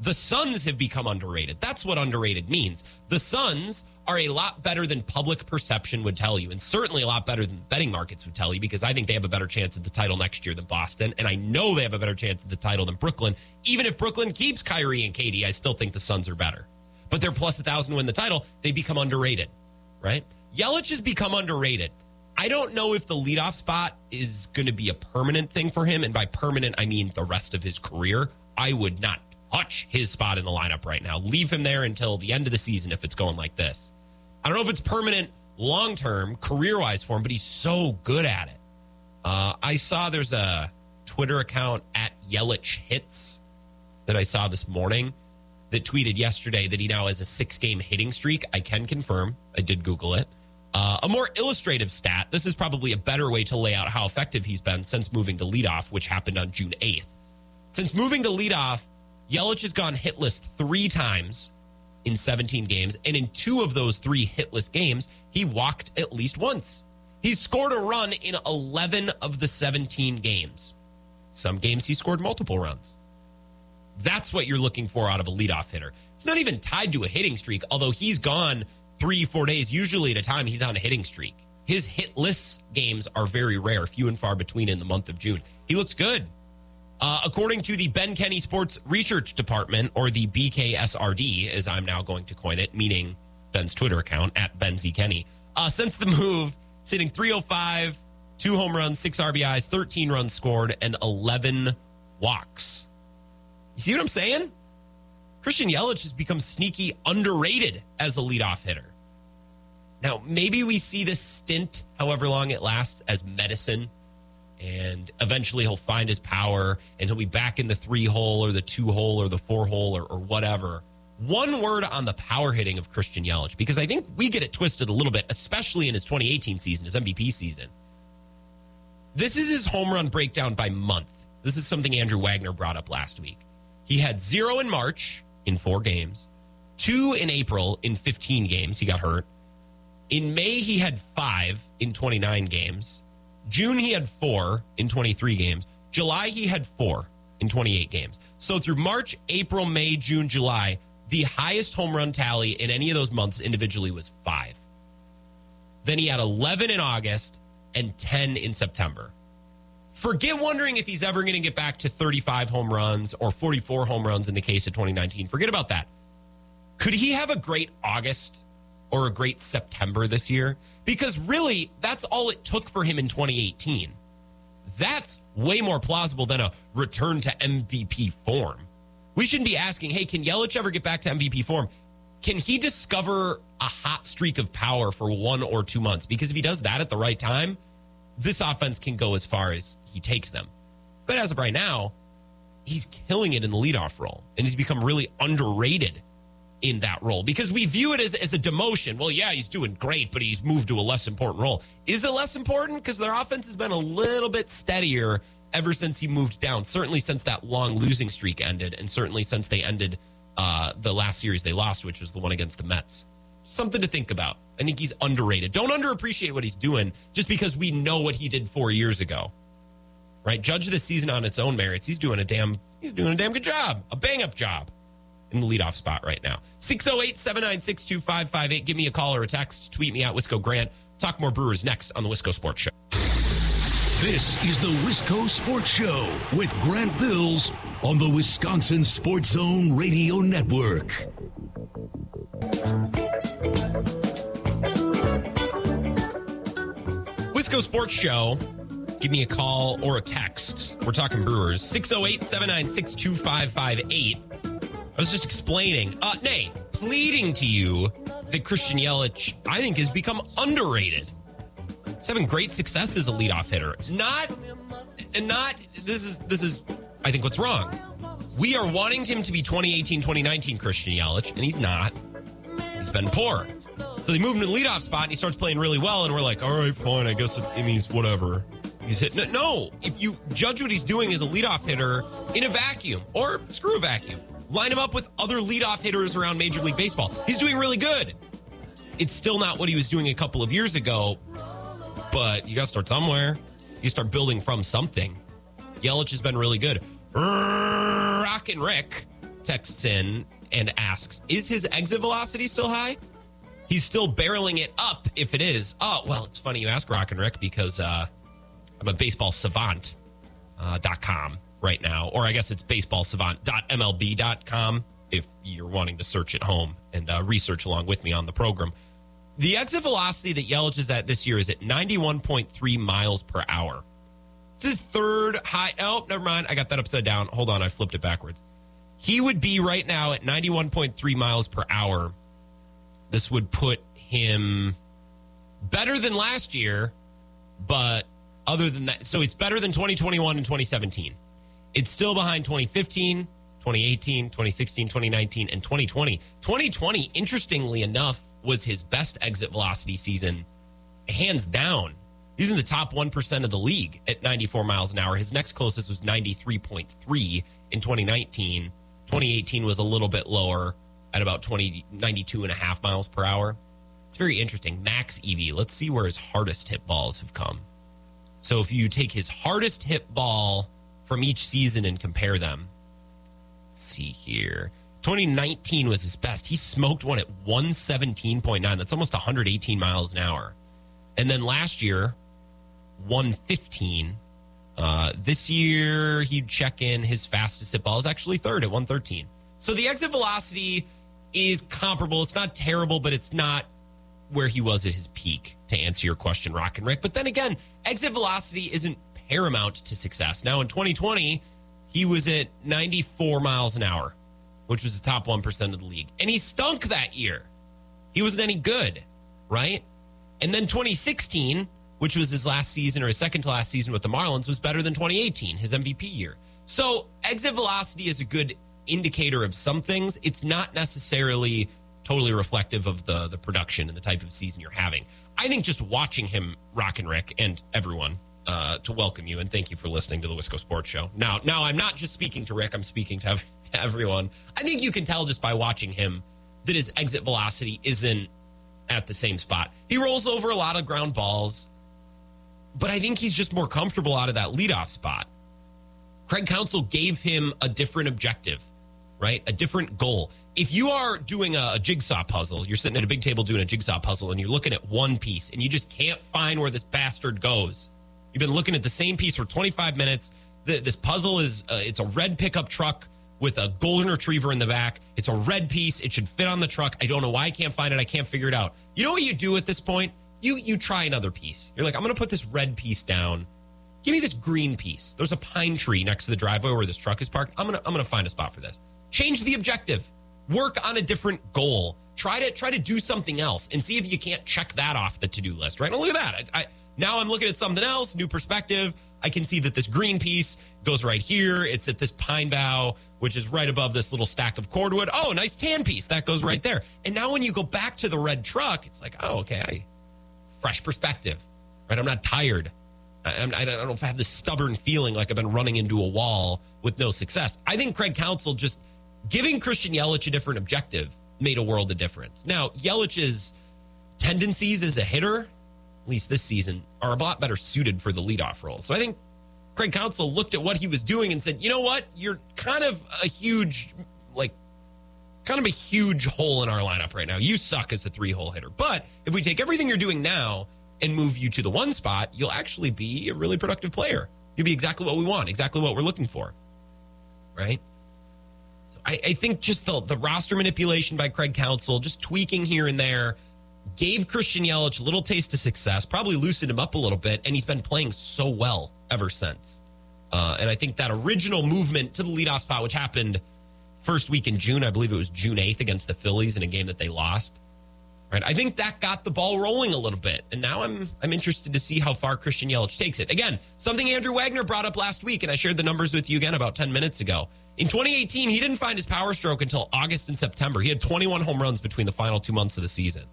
S4: The Suns have become underrated. That's what underrated means. The Suns are a lot better than public perception would tell you, and certainly a lot better than betting markets would tell you, because I think they have a better chance at the title next year than Boston, and I know they have a better chance at the title than Brooklyn. Even if Brooklyn keeps Kyrie and Katie, I still think the Suns are better. But they're plus a thousand to win the title. They become underrated, right? Yelich has become underrated. I don't know if the leadoff spot is going to be a permanent thing for him. And by permanent, I mean the rest of his career. I would not touch his spot in the lineup right now. Leave him there until the end of the season if it's going like this. I don't know if it's permanent long term, career wise for him, but he's so good at it. Uh, I saw there's a Twitter account at Yelich Hits that I saw this morning that tweeted yesterday that he now has a six game hitting streak. I can confirm. I did Google it. Uh, a more illustrative stat. This is probably a better way to lay out how effective he's been since moving to leadoff, which happened on June 8th. Since moving to leadoff, Yelich has gone hitless three times in 17 games, and in two of those three hitless games, he walked at least once. He scored a run in 11 of the 17 games. Some games he scored multiple runs. That's what you're looking for out of a leadoff hitter. It's not even tied to a hitting streak, although he's gone three, four days, usually at a time, he's on a hitting streak. His hitless games are very rare, few and far between in the month of June. He looks good. Uh, according to the Ben Kenny Sports Research Department, or the BKSRD, as I'm now going to coin it, meaning Ben's Twitter account at Ben Z Kenny, uh, since the move, sitting 305, two home runs, six RBIs, 13 runs scored, and 11 walks. You see what I'm saying? Christian Yelich has become sneaky underrated as a leadoff hitter. Now, maybe we see this stint, however long it lasts, as medicine, and eventually he'll find his power and he'll be back in the three hole or the two hole or the four hole or, or whatever. One word on the power hitting of Christian Yelich, because I think we get it twisted a little bit, especially in his 2018 season, his MVP season. This is his home run breakdown by month. This is something Andrew Wagner brought up last week. He had zero in March in four games, two in April in 15 games. He got hurt. In May, he had five in 29 games. June, he had four in 23 games. July, he had four in 28 games. So through March, April, May, June, July, the highest home run tally in any of those months individually was five. Then he had 11 in August and 10 in September. Forget wondering if he's ever going to get back to 35 home runs or 44 home runs in the case of 2019. Forget about that. Could he have a great August or a great September this year? Because really, that's all it took for him in 2018. That's way more plausible than a return to MVP form. We shouldn't be asking, hey, can Yelich ever get back to MVP form? Can he discover a hot streak of power for one or two months? Because if he does that at the right time, this offense can go as far as he takes them. But as of right now, he's killing it in the leadoff role, and he's become really underrated in that role because we view it as, as a demotion. Well, yeah, he's doing great, but he's moved to a less important role. Is it less important? Because their offense has been a little bit steadier ever since he moved down, certainly since that long losing streak ended, and certainly since they ended uh, the last series they lost, which was the one against the Mets. Something to think about. I think he's underrated. Don't underappreciate what he's doing just because we know what he did four years ago. Right? Judge the season on its own merits. He's doing a damn he's doing a damn good job. A bang up job in the leadoff spot right now. 608-796-2558. Give me a call or a text. Tweet me at Wisco Grant. Talk more Brewers next on the Wisco Sports Show.
S3: This is the Wisco Sports Show with Grant Bills on the Wisconsin Sports Zone Radio Network.
S4: Wisco Sports Show. Give me a call or a text. We're talking Brewers. 608 796 2558. I was just explaining, uh, nay, pleading to you that Christian Yelich, I think, has become underrated. He's having great success as a leadoff hitter. Not, and not, this is, this is, I think, what's wrong. We are wanting him to be 2018, 2019 Christian Yelich, and he's not. He's been poor. So they move him to the leadoff spot, and he starts playing really well, and we're like, all right, fine, I guess it means whatever. He's hitting No, if you judge what he's doing as a leadoff hitter in a vacuum, or screw a vacuum, line him up with other leadoff hitters around Major League Baseball. He's doing really good. It's still not what he was doing a couple of years ago, but you got to start somewhere. You start building from something. Yelich has been really good. Rockin' Rick texts in and asks, Is his exit velocity still high? He's still barreling it up if it is. Oh, well, it's funny you ask Rockin' Rick because uh, I'm a baseball savant uh, dot com right now, or I guess it's baseballsavant.mlb.com if you're wanting to search at home and uh, research along with me on the program. The exit velocity that Yelich is at this year is at 91.3 miles per hour. It's his third high. Oh, never mind. I got that upside down. Hold on. I flipped it backwards. He would be right now at 91.3 miles per hour. This would put him better than last year, but other than that, so it's better than 2021 and 2017. It's still behind 2015, 2018, 2016, 2019, and 2020. 2020, interestingly enough, was his best exit velocity season, hands down. He's in the top 1% of the league at 94 miles an hour. His next closest was 93.3 in 2019. 2018 was a little bit lower at about 20, 92 and a half miles per hour. It's very interesting. Max EV, let's see where his hardest hit balls have come. So if you take his hardest hit ball from each season and compare them, let's see here. 2019 was his best. He smoked one at 117.9. That's almost 118 miles an hour. And then last year, 115. Uh, this year, he'd check in his fastest hit ball is actually third at 113. So the exit velocity is comparable. It's not terrible, but it's not where he was at his peak, to answer your question, Rock and Rick. But then again, exit velocity isn't paramount to success. Now, in 2020, he was at 94 miles an hour, which was the top 1% of the league. And he stunk that year. He wasn't any good, right? And then 2016, which was his last season or his second to last season with the Marlins, was better than 2018, his MVP year. So exit velocity is a good indicator of some things. It's not necessarily totally reflective of the the production and the type of season you're having. I think just watching him, Rock and Rick, and everyone, uh, to welcome you and thank you for listening to the Wisco Sports Show. Now, now I'm not just speaking to Rick; I'm speaking to, to everyone. I think you can tell just by watching him that his exit velocity isn't at the same spot. He rolls over a lot of ground balls, but I think he's just more comfortable out of that leadoff spot. Craig Counsell gave him a different objective, right? A different goal. If you are doing a, a, jigsaw puzzle, you're sitting at a big table doing a jigsaw puzzle and you're looking at one piece and you just can't find where this bastard goes. You've been looking at the same piece for 25 minutes. The, this puzzle is uh, it's a red pickup truck with a golden retriever in the back. It's a red piece. It should fit on the truck. I don't know why I can't find it. I can't figure it out. You know what you do at this point? You you try another piece. You're like, I'm going to put this red piece down. Give me this green piece. There's a pine tree next to the driveway where this truck is parked. I'm going to I'm going to find a spot for this. Change the objective. Work on a different goal. Try to try to do something else and see if you can't check that off the to-do list, right? Now look at that. I, I now I'm looking at something else, new perspective. I can see that this green piece goes right here. It's at this pine bough, which is right above this little stack of cordwood. Oh, nice tan piece. That goes right there. And now when you go back to the red truck, it's like, oh, okay, fresh perspective, right? I'm not tired. I, I, don't have this stubborn feeling like I've been running into a wall with no success. I think Craig Counsell just giving Christian Yelich a different objective made a world of difference. Now, Yelich's tendencies as a hitter, least this season, are a lot better suited for the leadoff role. So I think Craig Counsell looked at what he was doing and said, you know what? You're kind of a huge, like, kind of a huge hole in our lineup right now. You suck as a three hole hitter. But if we take everything you're doing now and move you to the one spot, you'll actually be a really productive player. You'll be exactly what we want, exactly what we're looking for. Right? I, I think just the, the roster manipulation by Craig Counsell, just tweaking here and there, gave Christian Yelich a little taste of success, probably loosened him up a little bit, and he's been playing so well ever since. Uh, and I think that original movement to the leadoff spot, which happened first week in June, I believe it was June 8th against the Phillies in a game that they lost. Right. I think that got the ball rolling a little bit. And now I'm I'm interested to see how far Christian Yelich takes it. Again, something Andrew Wagner brought up last week, and I shared the numbers with you again about 10 minutes ago. In 2018, he didn't find his power stroke until August and September. He had 21 home runs between the final two months of the season.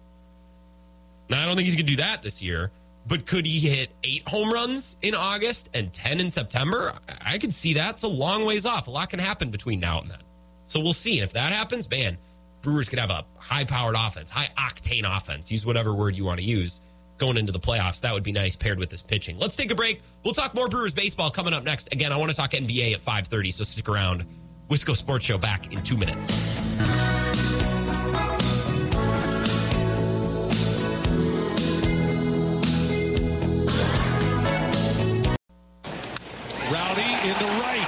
S4: Now, I don't think he's going to do that this year, but could he hit eight home runs in August and 10 in September? I could see that. It's a long ways off. A lot can happen between now and then. So we'll see. And if that happens, man, Brewers could have a high powered offense, high octane offense. Use whatever word you want to use going into the playoffs. That would be nice paired with this pitching. Let's take a break. We'll talk more Brewers baseball coming up next. Again, I want to talk NBA at 5:30, so stick around. Wisco Sports Show back in 2 minutes.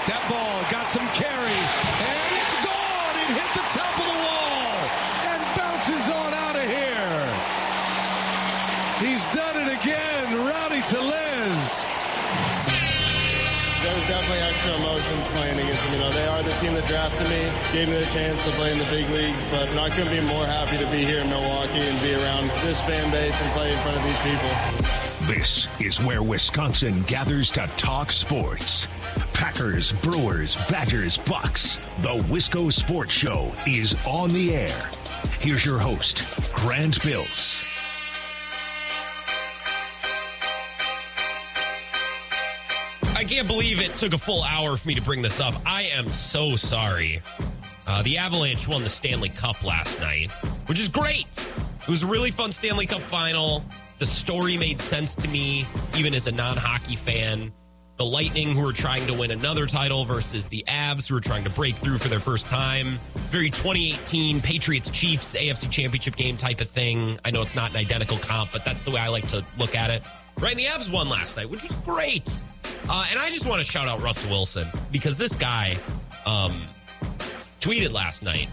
S1: That ball got some carry. And it's gone. It hit the top of the wall and bounces on out of here. He's done it again. Rowdy Tellez.
S2: There was definitely extra emotions playing against them. You know, they are the team that drafted me, gave me the chance to play in the big leagues, but you know, I couldn't be more happy to be here in Milwaukee and be around this fan base and play in front of these people.
S3: This is where Wisconsin gathers to talk sports. Packers, Brewers, Badgers, Bucks. The Wisco Sports Show is on the air. Here's your host, Grant Bills.
S4: I can't believe it took a full hour for me to bring this up. I am so sorry. Uh, the Avalanche won the Stanley Cup last night, which is great. It was a really fun Stanley Cup final. The story made sense to me, even as a non hockey fan. The Lightning, who are trying to win another title, versus the Avs, who are trying to break through for their first time. Very 2018 Patriots Chiefs AFC Championship game type of thing. I know it's not an identical comp, but that's the way I like to look at it. Right, and the Avs won last night, which was great. Uh, and I just want to shout out Russell Wilson because this guy um, tweeted last night.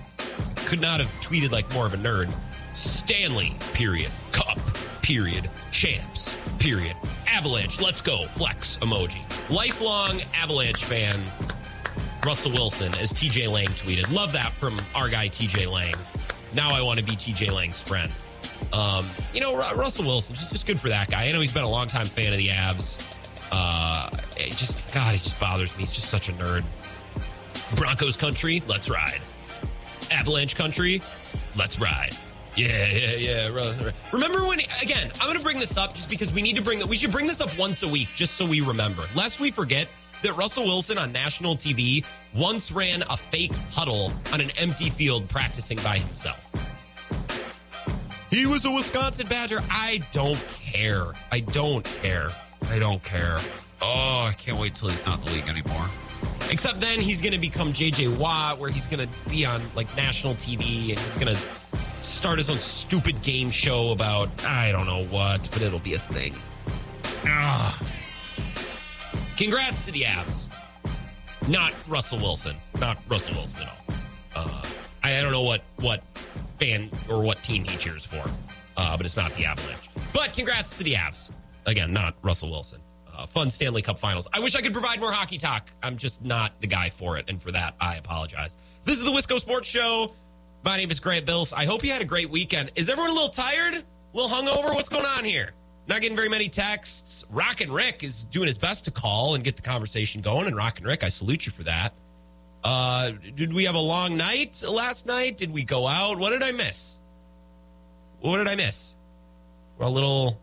S4: Could not have tweeted like more of a nerd. Stanley, period. Cup, period. Champs, period. Avalanche, let's go. Flex emoji. Lifelong Avalanche fan, Russell Wilson, as TJ Lang tweeted. Love that from our guy TJ Lang. Now I want to be TJ Lang's friend. Um, you know, Ru- Russell Wilson, just, just good for that guy. I know he's been a longtime fan of the Avs. Uh, it just, God, it just bothers me. He's just such a nerd. Broncos country, let's ride. Avalanche country, let's ride. Yeah, yeah, yeah. Remember when, again, I'm going to bring this up just because we need to bring that. We should bring this up once a week just so we remember. Lest we forget that Russell Wilson on national TV once ran a fake huddle on an empty field practicing by himself. He was a Wisconsin Badger. I don't care. I don't care. I don't care. Oh, I can't wait till he's not in the league anymore. Except then he's going to become JJ Watt, where he's going to be on like national TV and he's going to start his own stupid game show about I don't know what, but it'll be a thing. Ugh. Congrats to the Avs. Not Russell Wilson. Not Russell Wilson at all. Uh, I, I don't know what what fan or what team he cheers for, uh, but it's not the Avalanche. But congrats to the Avs. Again, not Russell Wilson. Uh, fun Stanley Cup Finals. I wish I could provide more hockey talk. I'm just not the guy for it, and for that, I apologize. This is the Wisco Sports Show. My name is Grant Bills. I hope you had a great weekend. Is everyone a little tired? A little hungover? What's going on here? Not getting very many texts. Rock and Rick is doing his best to call and get the conversation going. And Rock and Rick, I salute you for that. Uh, did we have a long night last night? Did we go out? What did I miss? What did I miss? We're a little,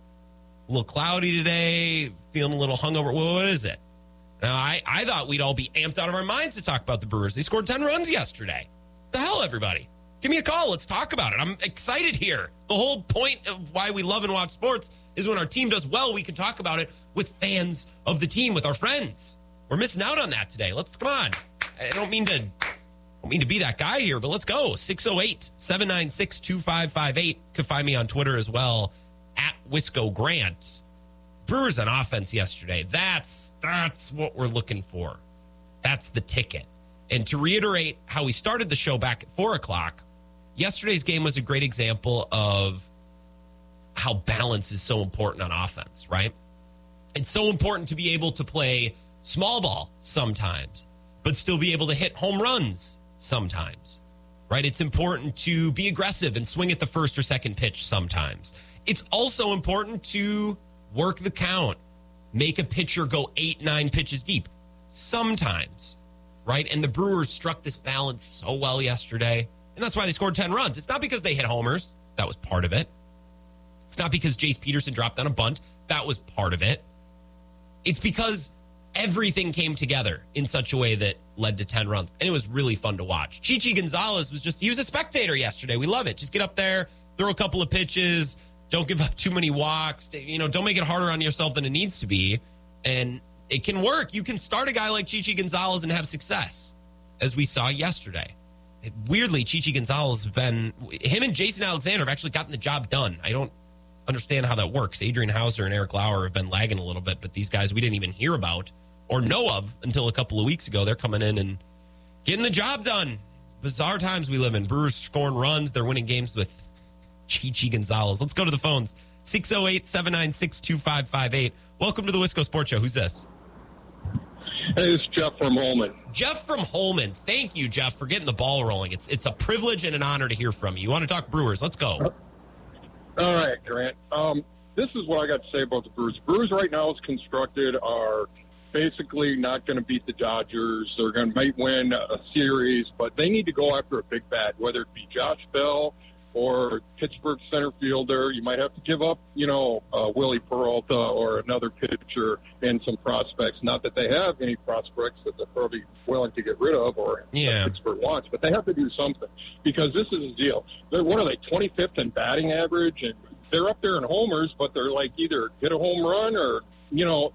S4: a little cloudy today. Feeling a little hungover. What what is it? Now I, I thought we'd all be amped out of our minds to talk about the Brewers. They scored ten runs yesterday. The hell, everybody! Give me a call. Let's talk about it. I'm excited here. The whole point of why we love and watch sports is when our team does well, we can talk about it with fans of the team, with our friends. We're missing out on that today. Let's come on. I don't mean to don't mean to be that guy here, but let's go. 608 796 2558. Could find me on Twitter as well at Wisco Grant. Brewers on offense yesterday. That's that's what we're looking for. That's the ticket. And to reiterate how we started the show back at four o'clock, yesterday's game was a great example of how balance is so important on offense, right? It's so important to be able to play small ball sometimes, but still be able to hit home runs sometimes, right? It's important to be aggressive and swing at the first or second pitch sometimes. It's also important to work the count, make a pitcher go eight, nine pitches deep sometimes, right? And the Brewers struck this balance so well yesterday. And that's why they scored 10 runs. It's not because they hit homers, that was part of it. It's not because Jace Peterson dropped on a bunt, that was part of it. It's because everything came together in such a way that led to 10 runs. And it was really fun to watch. Chichi Gonzalez was just, he was a spectator yesterday. We love it. Just get up there, throw a couple of pitches, don't give up too many walks. You know, don't make it harder on yourself than it needs to be. And it can work. You can start a guy like Chichi Gonzalez and have success, as we saw yesterday. Weirdly, Chichi Gonzalez has been, him and Jason Alexander have actually gotten the job done. I don't understand how that works. Adrian Houser and Eric Lauer have been lagging a little bit, but these guys we didn't even hear about or know of until a couple of weeks ago. They're coming in and getting the job done. Bizarre times we live in. Brewers scoring runs. They're winning games with Chichi Gonzalez. Let's go to the phones. 608 796 2558. Welcome to the Wisco Sports Show. Who's this?
S8: Hey, it's Jeff from Holmen.
S4: Jeff from Holmen. Thank you, Jeff, for getting the ball rolling. It's it's a privilege and an honor to hear from you. You want to talk Brewers? Let's go.
S8: All right, Grant. Um, this is what I got to say about the Brewers. Brewers right now, as constructed, are basically not going to beat the Dodgers. They're going to might win a series, but they need to go after a big bat, whether it be Josh Bell or Pittsburgh center fielder. You might have to give up, you know, uh, Willie Peralta or another pitcher and some prospects. Not that they have any prospects that they're probably willing to get rid of or
S4: yeah.
S8: Pittsburgh wants, but they have to do something because this is a deal. They're what are they, 25th in batting average, and they're up there in homers, but they're like either hit a home run or, you know,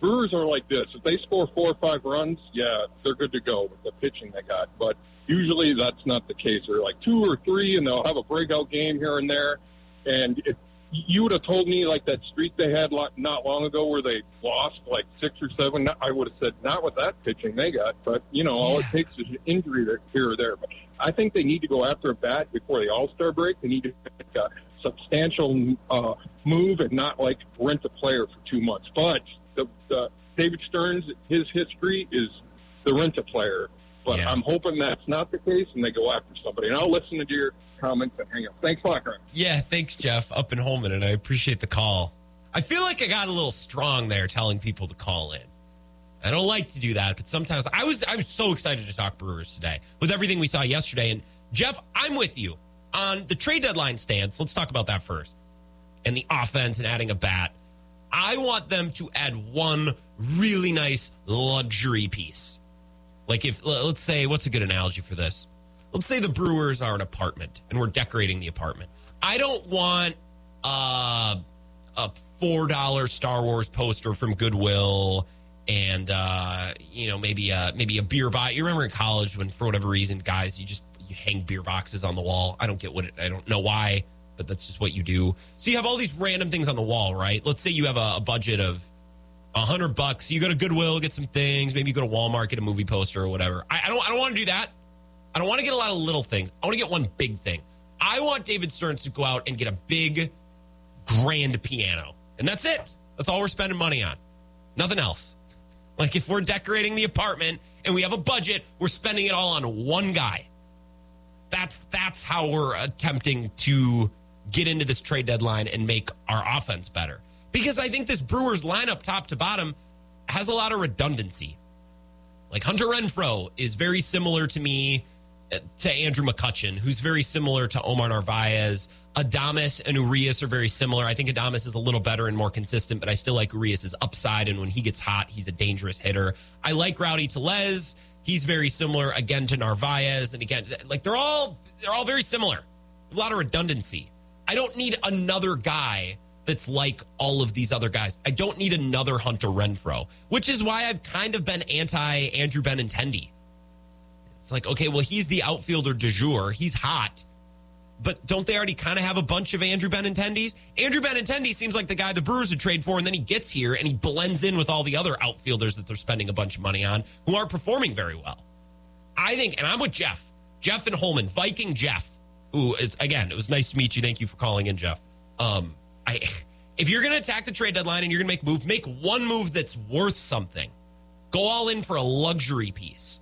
S8: Brewers are like this. If they score four or five runs, yeah, they're good to go with the pitching they got. But Usually that's not the case. They're like two or three, and they'll have a breakout game here and there. And if you would have told me like that streak they had not long ago where they lost like six or seven, I would have said not with that pitching they got. But you know, all it takes is an injury here or there. But I think they need to go after a bat before the All Star break. They need to make a substantial uh, move and not like rent a player for two months. But the, the David Stearns, his history is the rent a player. But yeah. I'm hoping that's not the case and they go after somebody. And I'll listen to your comments and hang up. Thanks a lot, Grant.
S4: Yeah, thanks, Jeff, up in Holmen, and I appreciate the call. I feel like I got a little strong there telling people to call in. I don't like to do that, but sometimes I was I was so excited to talk Brewers today with everything we saw yesterday. And Jeff, I'm with you on the trade deadline stance. Let's talk about that first. And the offense and adding a bat. I want them to add one really nice luxury piece. Like if let's say what's a good analogy for this? Let's say the Brewers are an apartment and we're decorating the apartment. I don't want uh, a four dollar Star Wars poster from Goodwill and uh, you know maybe a, maybe a beer box. You remember in college when for whatever reason, guys, you just you hang beer boxes on the wall. I don't get what it, I don't know why, but that's just what you do. So you have all these random things on the wall, right? Let's say you have a, a budget of a hundred bucks. You go to Goodwill, get some things. Maybe you go to Walmart, get a movie poster or whatever. I, I don't. I don't want to do that. I don't want to get a lot of little things. I want to get one big thing. I want David Stearns to go out and get a big, grand piano, and that's it. That's all we're spending money on. Nothing else. Like if we're decorating the apartment and we have a budget, we're spending it all on one guy. That's that's how we're attempting to get into this trade deadline and make our offense better because I think this Brewers lineup, top to bottom, has a lot of redundancy. Like Hunter Renfroe is very similar to me uh, to Andrew McCutchen, who's very similar to Omar Narvaez. Adames and Urias are very similar. I think Adames is a little better and more consistent, but I still like Urias' upside. And when he gets hot, he's a dangerous hitter. I like Rowdy Tellez. He's very similar again to Narvaez. And again, like they're all they're all very similar. A lot of redundancy. I don't need another guy that's like all of these other guys. I don't need another Hunter Renfroe, which is why I've kind of been anti Andrew Benintendi. It's like, okay, well, he's the outfielder de jour. He's hot. but don't they already kind of have a bunch of Andrew Benintendi's? Andrew Benintendi seems like the guy the Brewers would trade for, and then he gets here and he blends in with all the other outfielders that they're spending a bunch of money on who aren't performing very well. I think, and I'm with Jeff, Jeff and Holmen, Viking Jeff, who is again, it was nice to meet you. Thank you for calling in, Jeff. Um, I, if you're going to attack the trade deadline and you're going to make move, make one move that's worth something. Go all in for a luxury piece.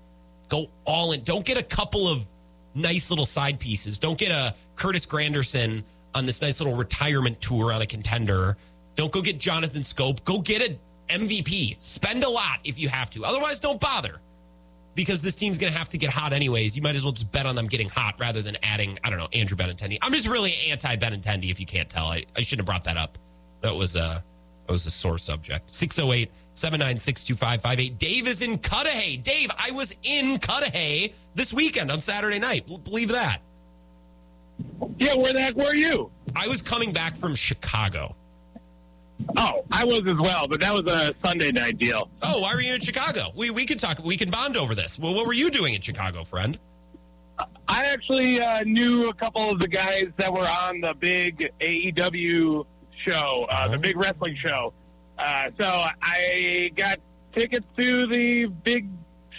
S4: Go all in. Don't get a couple of nice little side pieces. Don't get a Curtis Granderson on this nice little retirement tour on a contender. Don't go get Jonathan Schoop. Go get an MVP. Spend a lot if you have to. Otherwise, don't bother because this team's going to have to get hot anyways. You might as well just bet on them getting hot rather than adding, I don't know, Andrew Benintendi. I'm just really anti Benintendi if you can't tell. I, I shouldn't have brought that up. That was a, that was a sore subject. 608 796 2558. Dave is in Cudahy. Dave, I was in Cudahy this weekend on Saturday night. Believe that.
S9: Yeah, where the heck were you?
S4: I was coming back from Chicago.
S9: Oh, I was as well, but that was a Sunday night deal.
S4: Oh, why were you in Chicago? We we could talk. We can bond over this. Well, what were you doing in Chicago, friend?
S9: I actually uh, knew a couple of the guys that were on the big AEW show, uh, the
S4: Oh.
S9: big wrestling show. Uh, so I got tickets to the big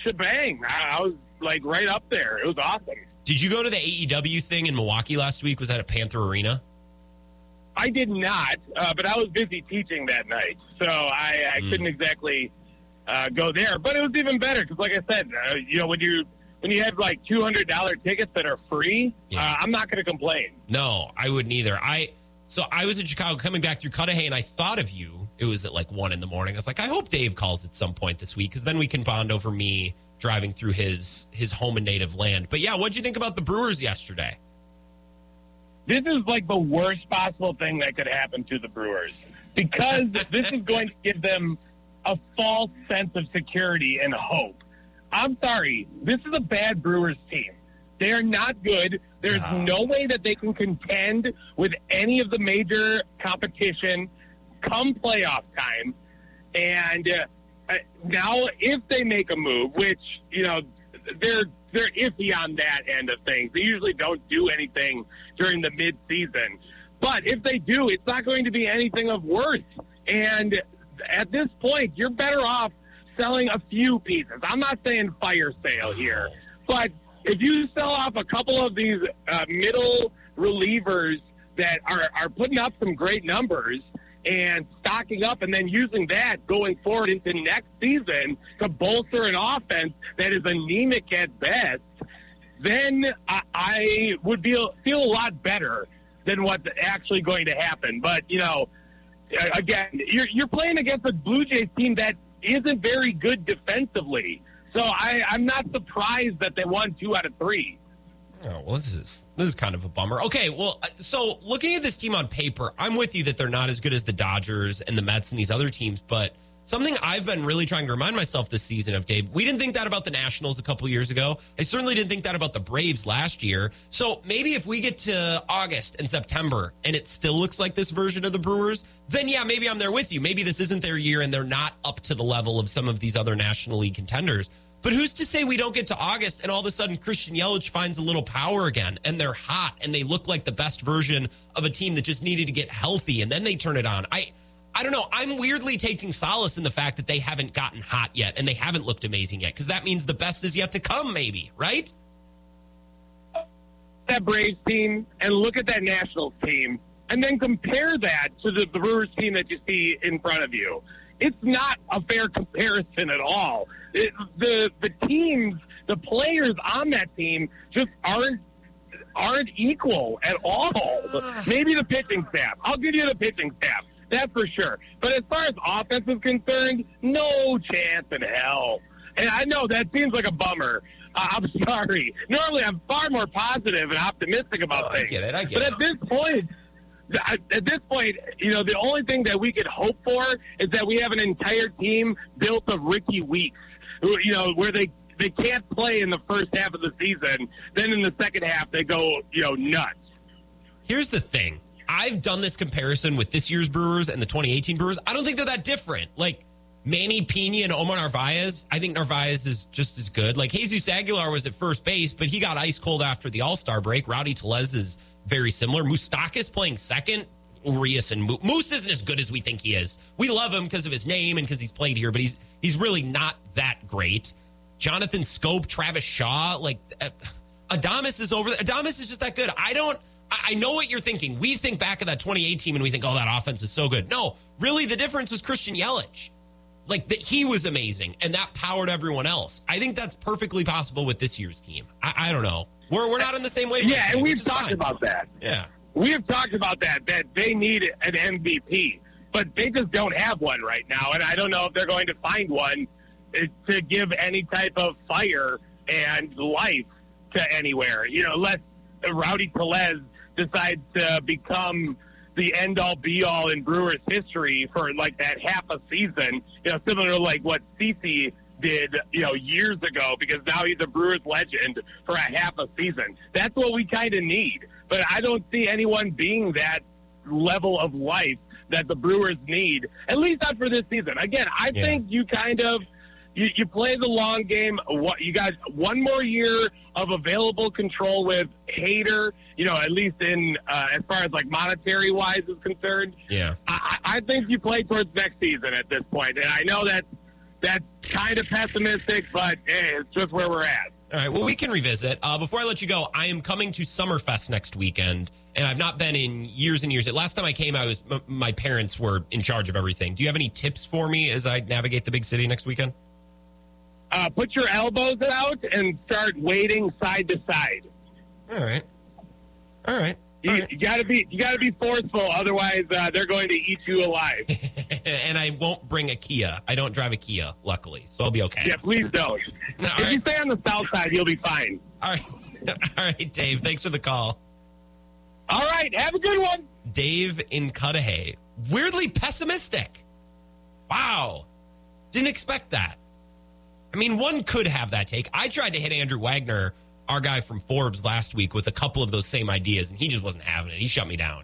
S9: shebang. I, I was like right up there. It was awesome.
S4: Did you go to the AEW thing in Milwaukee last week? Was that at Panther Arena?
S9: I did not, uh, but I was busy teaching that night, so I, I
S4: Hmm.
S9: couldn't exactly uh, go there. But it was even better because, like I said, uh, you know, when you when you have like two hundred dollar tickets that are free,
S4: Yeah.
S9: uh, I'm not going to complain.
S4: No, I wouldn't either. I so I was in Chicago coming back through Cudahy, and I thought of you. It was at like one in the morning. I was like, I hope Dave calls at some point this week because then we can bond over me driving through his his home and native land. But yeah, what'd you think about the Brewers yesterday?
S9: This is like the worst possible thing that could happen to the Brewers because this is going to give them a false sense of security and hope. I'm sorry, this is a bad Brewers team. They are not good. There's no way that they can contend with any of the major competition come playoff time. And uh, uh, now, if they make a move, which you know they're they're iffy on that end of things, they usually don't do anything during the mid season. But if they do, it's not going to be anything of worth. And at this point, you're better off selling a few pieces. I'm not saying fire sale here, but if you sell off a couple of these uh, middle relievers that are, are putting up some great numbers and stocking up and then using that going forward into next season to bolster an offense that is anemic at best, then I, I would be, feel a lot better than what's actually going to happen. But, you know, again, you're, you're playing against a Blue Jays team that isn't very good defensively. So I, I'm not surprised that they won two out of three.
S4: Oh well, this is this is kind of a bummer. Okay, well, uh, so looking at this team on paper, I'm with you that they're not as good as the Dodgers and the Mets and these other teams, but something I've been really trying to remind myself this season of Dave. We didn't think that about the Nationals a couple years ago. I certainly didn't think that about the Braves last year. So maybe if we get to August and September and it still looks like this version of the Brewers, then yeah, maybe I'm there with you. Maybe this isn't their year and they're not up to the level of some of these other National League contenders. But who's to say we don't get to August and all of a sudden Christian Yelich finds a little power again and they're hot and they look like the best version of a team that just needed to get healthy and then they turn it on. I I don't know. I'm weirdly taking solace in the fact that they haven't gotten hot yet and they haven't looked amazing yet because that means the best is yet to come, maybe, right?
S9: that Braves team and look at that Nationals team and then compare that to the Brewers team that you see in front of you. It's not a fair comparison at all. It, the the teams, the players on that team just aren't aren't equal at all. Ah. Maybe the pitching staff. I'll give you the pitching staff. That's for sure. But as far as offense is concerned, no chance in hell. And I know that seems like a bummer. Uh, I'm sorry. Normally, I'm far more positive and optimistic about
S4: Oh, I
S9: things.
S4: get it, I get
S9: but
S4: it.
S9: at this point, at at this point, you know, the only thing that we could hope for is that we have an entire team built of Rickie Weeks, who, you know, where they they can't play in the first half of the season. Then in the second half, they go, you know, nuts.
S4: Here's the thing. I've done this comparison with this year's Brewers and the 2018 Brewers. I don't think they're that different. Like Manny Piña and Omar Narvaez, I think Narvaez is just as good. Like Jesus Aguilar was at first base, but he got ice cold after the All Star break. Rowdy Tellez is very similar. Moustakas playing second. Urias and Moose isn't as good as we think he is. We love him because of his name and because he's played here, but he's he's really not that great. Jonathan Schoop, Travis Shaw, like uh, Adames is over. Adames is just that good. I don't. I know what you're thinking. We think back of that 2018 and we think, oh, that offense is so good. No, really, the difference was Christian Yelich. Like that, he was amazing, and that powered everyone else. I think that's perfectly possible with this year's team. I, I don't know. We're we're not in the same way.
S9: Yeah, and we've talked fine. about that.
S4: Yeah,
S9: we have talked about that. That they need an MVP, but they just don't have one right now, and I don't know if they're going to find one eh, to give any type of fire and life to anywhere. You know, let Rowdy Tellez decides to become the end all be all in Brewers history for like that half a season, you know, similar to like what CC did, you know, years ago, because now he's a Brewers legend for a half a season. That's what we kind of need. But I don't see anyone being that level of life that the Brewers need, at least not for this season. Again, I yeah. think you kind of you, you play the long game. What you got one more year of available control with Hader. You know, at least in uh, as far as like monetary wise is concerned.
S4: Yeah,
S9: I, I think you play towards next season at this point. and I know that that's kind of pessimistic, but hey, it's just where we're at.
S4: All right. Well, we can revisit. Uh, before I let you go, I am coming to Summerfest next weekend, and I've not been in years and years. Last time I came, I was m- my parents were in charge of everything. Do you have any tips for me as I navigate the big city next weekend?
S9: uh, put your elbows out and start wading side to side.
S4: All right. All right.
S9: You, you got to be you got to be forceful, otherwise uh, they're going to eat you alive.
S4: and I won't bring a Kia. I don't drive a Kia, luckily, so I'll be okay.
S9: Yeah, please don't. All if right. you stay on the south side, you'll be fine.
S4: All right, all right, Dave. Thanks for the call.
S9: All right, have a good one,
S4: Dave in Cudahy. Weirdly pessimistic. Wow, didn't expect that. I mean, one could have that take. I tried to hit Andrew Wagner, our guy from Forbes, last week with a couple of those same ideas, and he just wasn't having it. He shut me down.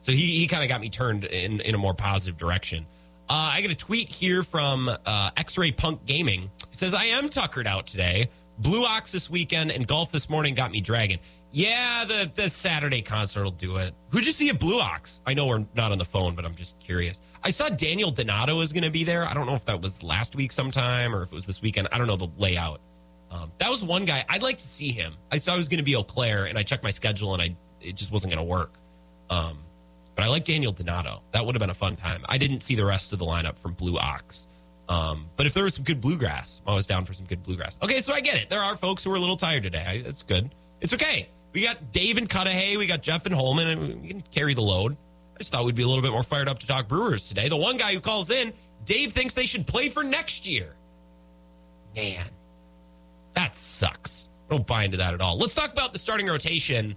S4: So he, he kind of got me turned in, in a more positive direction. Uh, I get a tweet here from uh, X Ray Punk Gaming. He says, I am tuckered out today. Blue Ox this weekend and golf this morning got me dragging. Yeah, the, the Saturday concert will do it. Who'd you see at Blue Ox? I know we're not on the phone, but I'm just curious. I saw Daniel Donato is going to be there. I don't know if that was last week sometime or if it was this weekend. I don't know the layout. Um, that was one guy I'd like to see him. I saw he was going to be Eau Claire, and I checked my schedule, and I it just wasn't going to work. Um, but I like Daniel Donato. That would have been a fun time. I didn't see the rest of the lineup from Blue Ox. Um, but if there was some good bluegrass, I was down for some good bluegrass. Okay, so I get it. There are folks who are a little tired today. That's good. It's okay. We got Dave and Cudahy. We got Jeff and Holmen, and we can carry the load. I just thought we'd be a little bit more fired up to talk Brewers today. The one guy who calls in, Dave thinks they should play for next year. Man, that sucks. I don't buy into that at all. Let's talk about the starting rotation.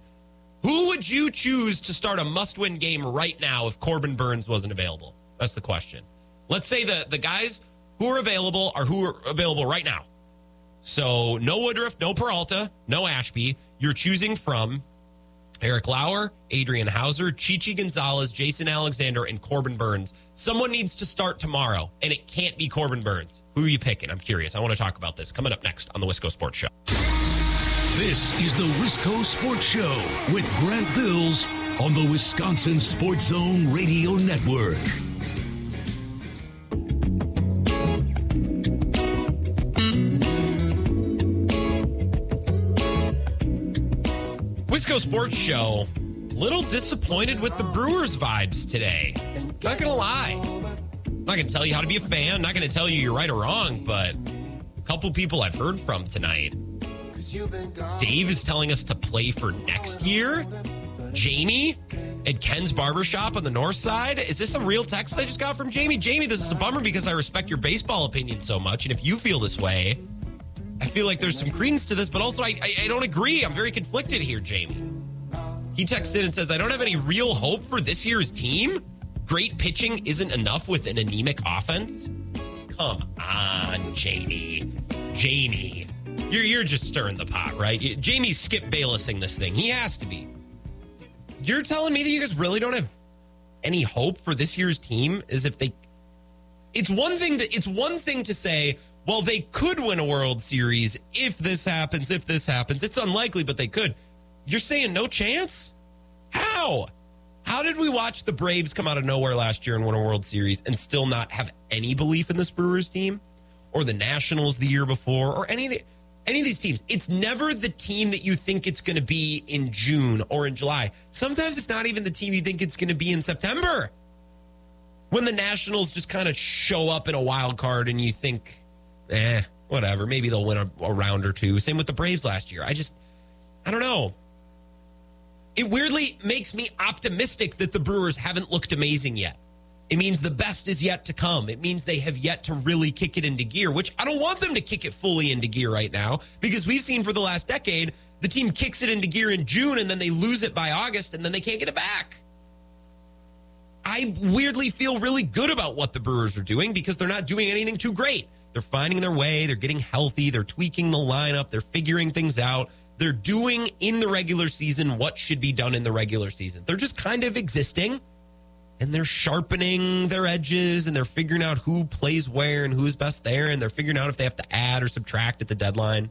S4: Who would you choose to start a must win game right now if Corbin Burnes wasn't available? That's the question. Let's say the, the guys who are available are who are available right now. So no Woodruff, no Peralta, no Ashby. You're choosing from Eric Lauer, Adrian Houser, Chichi Gonzalez, Jason Alexander, and Corbin Burnes. Someone needs to start tomorrow, and it can't be Corbin Burnes. Who are you picking? I'm curious. I want to talk about this. Coming up next on the Wisco Sports Show.
S3: This is the Wisco Sports Show with Grant Bills on the Wisconsin Sports Zone Radio Network.
S4: Wisco Sports Show. Little disappointed with the Brewers vibes today. Not gonna lie. I'm not gonna tell you how to be a fan. Not gonna tell you you're right or wrong, but a couple people I've heard from tonight. Dave is telling us to play for next year. Jamie at Ken's Barbershop on the north side. Is this a real text I just got from Jamie? Jamie, this is a bummer because I respect your baseball opinion so much. And if you feel this way, I feel like there's some credence to this, but also I, I, I don't agree. I'm very conflicted here, Jamie. He texts in and says, I don't have any real hope for this year's team. Great pitching isn't enough with an anemic offense. Come on, Jamie. Jamie. You're, you're just stirring the pot, right? Jamie's Skip Baylessing this thing. He has to be. You're telling me that you guys really don't have any hope for this year's team Is if they it's one thing to it's one thing to say well, they could win a World Series if this happens, if this happens. It's unlikely, but they could. You're saying no chance? How? How did we watch the Braves come out of nowhere last year and win a World Series and still not have any belief in this Brewers team or the Nationals the year before or any of the, any of these teams? It's never the team that you think it's going to be in June or in July. Sometimes it's not even the team you think it's going to be in September. When the Nationals just kind of show up in a wild card and you think, eh, whatever, maybe they'll win a, a round or two. Same with the Braves last year. I just, I don't know it weirdly makes me optimistic that the Brewers haven't looked amazing yet. It means the best is yet to come. It means they have yet to really kick it into gear, which I don't want them to kick it fully into gear right now because we've seen for the last decade the team kicks it into gear in June and then they lose it by August and then they can't get it back. I weirdly feel really good about what the Brewers are doing because they're not doing anything too great. They're finding their way, they're getting healthy, they're tweaking the lineup, they're figuring things out. They're doing in the regular season what should be done in the regular season. They're just kind of existing and they're sharpening their edges and they're figuring out who plays where and who's best there. And they're figuring out if they have to add or subtract at the deadline.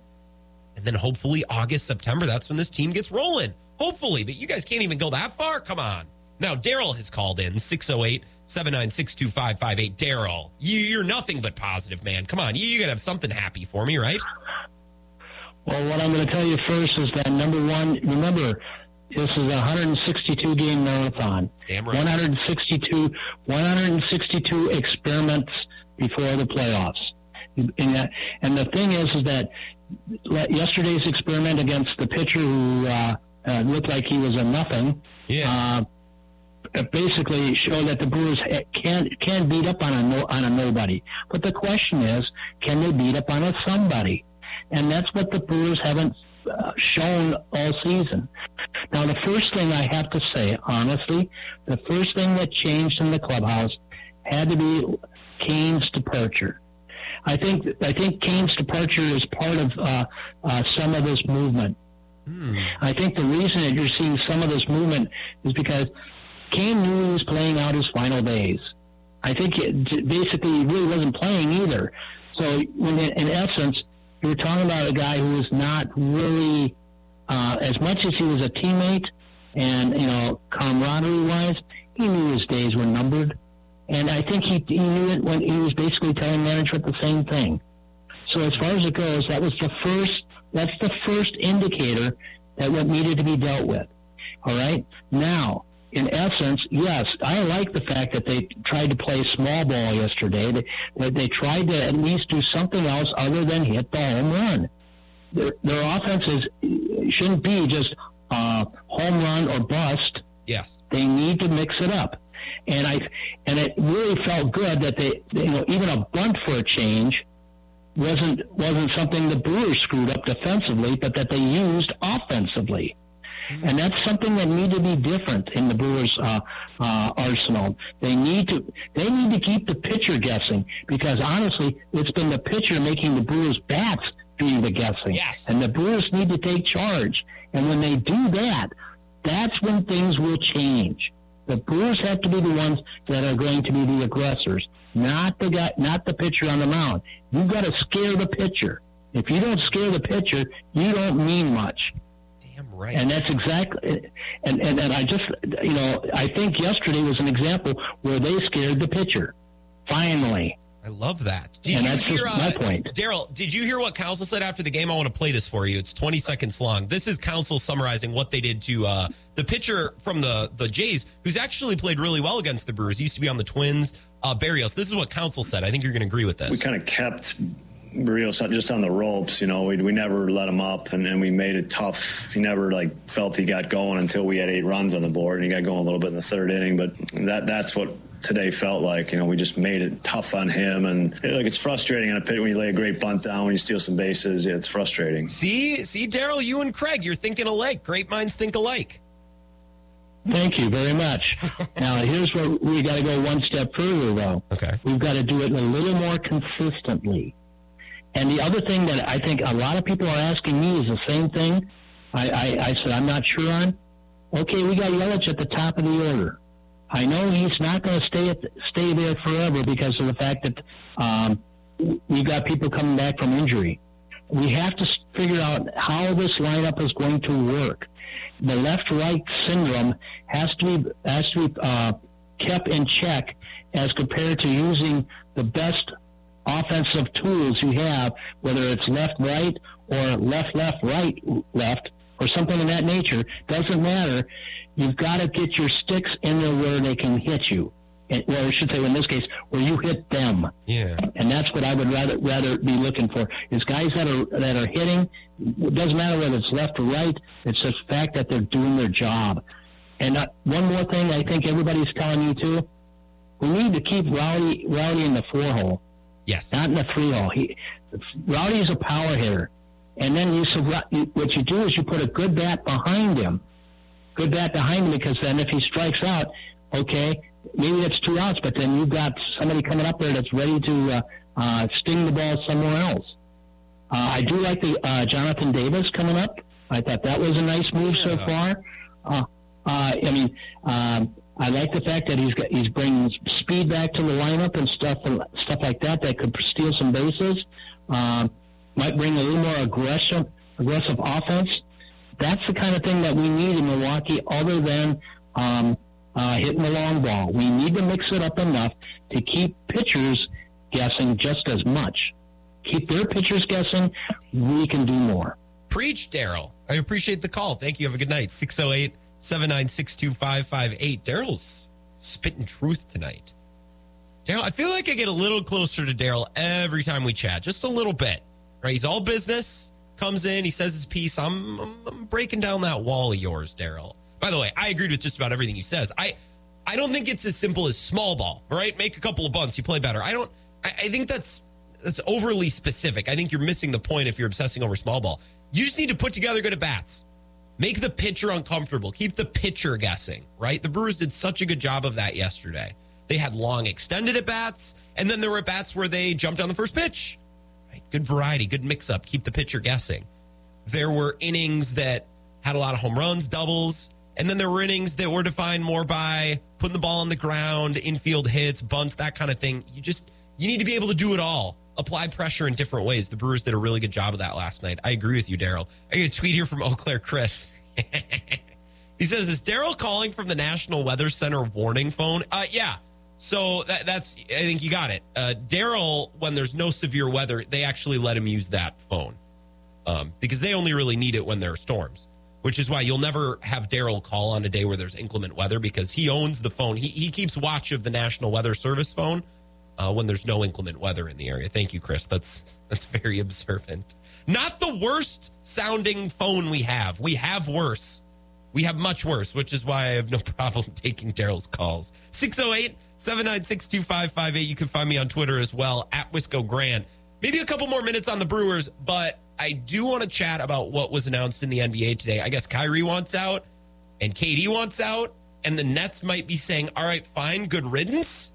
S4: And then hopefully August, September, that's when this team gets rolling. Hopefully, but you guys can't even go that far. Come on. Now, Daryl has called in 608 796 2558. Daryl, you're nothing but positive, man. Come on. You, you got to have something happy for me, right?
S10: Well, what I'm going to tell you first is that number one, remember, this is a 162 game marathon.
S4: Damn right.
S10: 162, 162 experiments before the playoffs. And, that, and the thing is, is that yesterday's experiment against the pitcher who uh, uh, looked like he was a nothing.
S4: Yeah.
S10: Uh, basically showed that the Brewers can can beat up on a no, on a nobody. But the question is, can they beat up on a somebody? and that's what the Brewers haven't uh, shown all season. Now, the first thing I have to say, honestly, the first thing that changed in the clubhouse had to be Cain's departure. I think I think Cain's departure is part of uh, uh, some of this movement. Hmm. I think the reason that you're seeing some of this movement is because Knew he was playing out his final days. I think it, basically he really wasn't playing either. So, in, in essence, you're talking about a guy who was not really, uh, as much as he was a teammate and, you know, camaraderie wise, he knew his days were numbered. And I think he, he knew it when he was basically telling management the same thing. So as far as it goes, that was the first, that's the first indicator that what needed to be dealt with. All right. Now, in essence, yes, I like the fact that they tried to play small ball yesterday. They, they tried to at least do something else other than hit the home run. Their, their offenses shouldn't be just uh, home run or bust.
S4: Yes,
S10: they need to mix it up. And I and it really felt good that they, you know, even a bunt for a change wasn't wasn't something the Brewers screwed up defensively, but that they used offensively. And that's something that need to be different in the Brewers' uh, uh, arsenal. They need to they need to keep the pitcher guessing because honestly, it's been the pitcher making the Brewers' bats doing the guessing.
S4: Yes.
S10: And the Brewers need to take charge. And when they do that, that's when things will change. The Brewers have to be the ones that are going to be the aggressors, not the guy, not the pitcher on the mound. You've got to scare the pitcher. If you don't scare the pitcher, you don't mean much.
S4: Right.
S10: And that's exactly, and, and, and I just, you know, I think yesterday was an example where they scared the pitcher. Finally.
S4: I love that. Did
S10: and
S4: you
S10: that's
S4: hear,
S10: my
S4: uh,
S10: point.
S4: Daryl, did you hear what Counsell said after the game? I want to play this for you. It's 20 seconds long. This is Counsell summarizing what they did to uh, the pitcher from the, the Jays, who's actually played really well against the Brewers. He used to be on the Twins. Uh, Berrios, this is what Counsell said. I think you're going to agree with this.
S5: We kind of kept Rios just on the ropes. You know, we, we never let him up, and, then we made it tough. He never like felt he got going until we had eight runs on the board, and he got going a little bit in the third inning. But that that's what today felt like. You know, we just made it tough on him, and like it's frustrating in a pit when you lay a great bunt down, when you steal some bases. Yeah, it's frustrating.
S4: See, see, Daryl, you and Craig, you're thinking alike. Great minds think alike.
S10: Thank you very much. now, here's where we got to go one step further, though.
S4: Okay.
S10: We've got to do it a little more consistently. And the other thing that I think a lot of people are asking me is the same thing. I, I, I said, I'm not sure on. Okay, we got Yelich at the top of the order. I know he's not going to stay at stay there forever because of the fact that um, we've got people coming back from injury. We have to figure out how this lineup is going to work. the left-right syndrome has to be has to be uh, kept in check as compared to using the best offensive tools you have, whether it's left-right or left-left right left or something of that nature. Doesn't matter. You've got to get your sticks in there where they can hit you. And, or I should say, in this case, where you hit them.
S4: Yeah.
S10: And that's what I would rather rather be looking for is guys that are that are hitting. It doesn't matter whether it's left or right. It's the fact that they're doing their job. And uh, one more thing, I think everybody's telling you too. We need to keep Rowdy Rowdy in the four hole.
S4: Yes.
S10: Not in the three hole. He Rowdy is a power hitter. And then you, so what you do is you put a good bat behind him, good bat behind him, because then if he strikes out, okay, maybe that's two outs, but then you've got somebody coming up there that's ready to uh, uh, sting the ball somewhere else. Uh, I do like the uh, Jonathan Davis coming up. I thought that was a nice move so far. Uh, uh, I mean, um, I like the fact that he's got, he's bringing speed back to the lineup and stuff and stuff like that that could steal some bases. Um, might bring a little more aggressive aggressive offense. That's the kind of thing that we need in Milwaukee, other than um, uh, hitting the long ball. We need to mix it up enough to keep pitchers guessing just as much. Keep their pitchers guessing. We can do more.
S4: Preach, Daryl. I appreciate the call. Thank you. Have a good night. 608 796 2558. Daryl's spitting truth tonight. Daryl, I feel like I get a little closer to Daryl every time we chat, just a little bit. Right? He's all business, comes in, he says his piece. I'm, I'm, I'm breaking down that wall of yours, Daryl. By the way, I agreed with just about everything he says. I I don't think it's as simple as small ball, right? Make a couple of bunts, you play better. I don't I, I think that's that's overly specific. I think you're missing the point if you're obsessing over small ball. You just need to put together good at bats. Make the pitcher uncomfortable. Keep the pitcher guessing, right? The Brewers did such a good job of that yesterday. They had long extended at bats, and then there were at bats where they jumped on the first pitch. Right? Good variety, good mix up. Keep the pitcher guessing. There were innings that had a lot of home runs, doubles, and then there were innings that were defined more by putting the ball on the ground, infield hits, bunts, that kind of thing. You just you need to be able to do it all. Apply pressure in different ways. The Brewers did a really good job of that last night. I agree with you, Daryl. I get a tweet here from Eau Claire Chris. he says, "Is Daryl calling from the National Weather Center warning phone?" Uh, yeah. So that, that's I think you got it. Uh, Daryl, when there's no severe weather, they actually let him use that phone um, because they only really need it when there are storms which is why you'll never have Daryl call on a day where there's inclement weather because he owns the phone. He, he keeps watch of the National Weather Service phone uh, when there's no inclement weather in the area. Thank you, Chris. That's that's very observant. Not the worst sounding phone we have. We have worse. We have much worse, which is why I have no problem taking Daryl's calls. 608 796 2558. You can find me on Twitter as well, at Wisco Grant. Maybe a couple more minutes on the Brewers, but I do want to chat about what was announced in the NBA today. I guess Kyrie wants out and KD wants out, and the Nets might be saying, all right, fine, good riddance.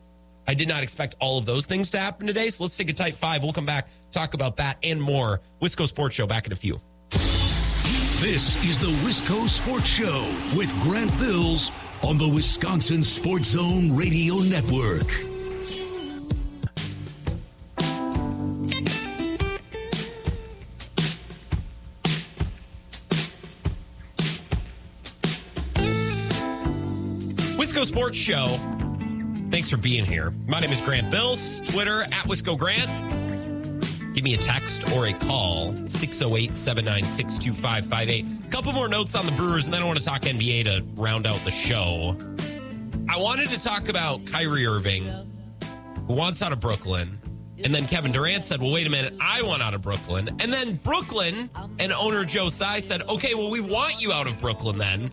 S4: I did not expect all of those things to happen today. So let's take a tight five. We'll come back, talk about that and more. Wisco Sports Show back in a few.
S3: This is the Wisco Sports Show with Grant Bills on the Wisconsin Sports Zone Radio Network.
S4: Wisco Sports Show. Thanks for being here. My name is Grant Bills. Twitter at Wisco Grant. Give me a text or a call 608 796 2558. Couple more notes on the Brewers, and then I want to talk NBA to round out the show. I wanted to talk about Kyrie Irving, who wants out of Brooklyn. And then Kevin Durant said, Well, wait a minute, I want out of Brooklyn. And then Brooklyn and owner Joe Tsai said, Okay, well, we want you out of Brooklyn then.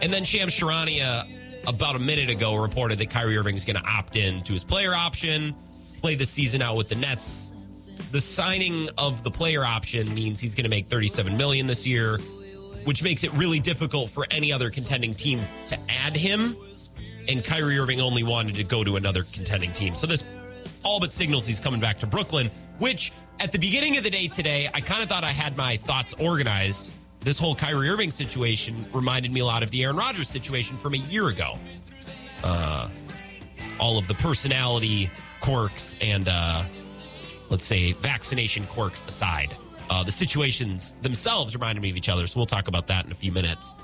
S4: And then Shams Charania about a minute ago reported that Kyrie Irving is going to opt in to his player option, play the season out with the Nets. The signing of the player option means he's going to make 37 million this year, which makes it really difficult for any other contending team to add him. And Kyrie Irving only wanted to go to another contending team. So this all but signals he's coming back to Brooklyn, which at the beginning of the day today, I kind of thought I had my thoughts organized this whole Kyrie Irving situation reminded me a lot of the Aaron Rodgers situation from a year ago. Uh, all of the personality quirks and, uh, let's say, vaccination quirks aside, uh, the situations themselves reminded me of each other. So we'll talk about that in a few minutes.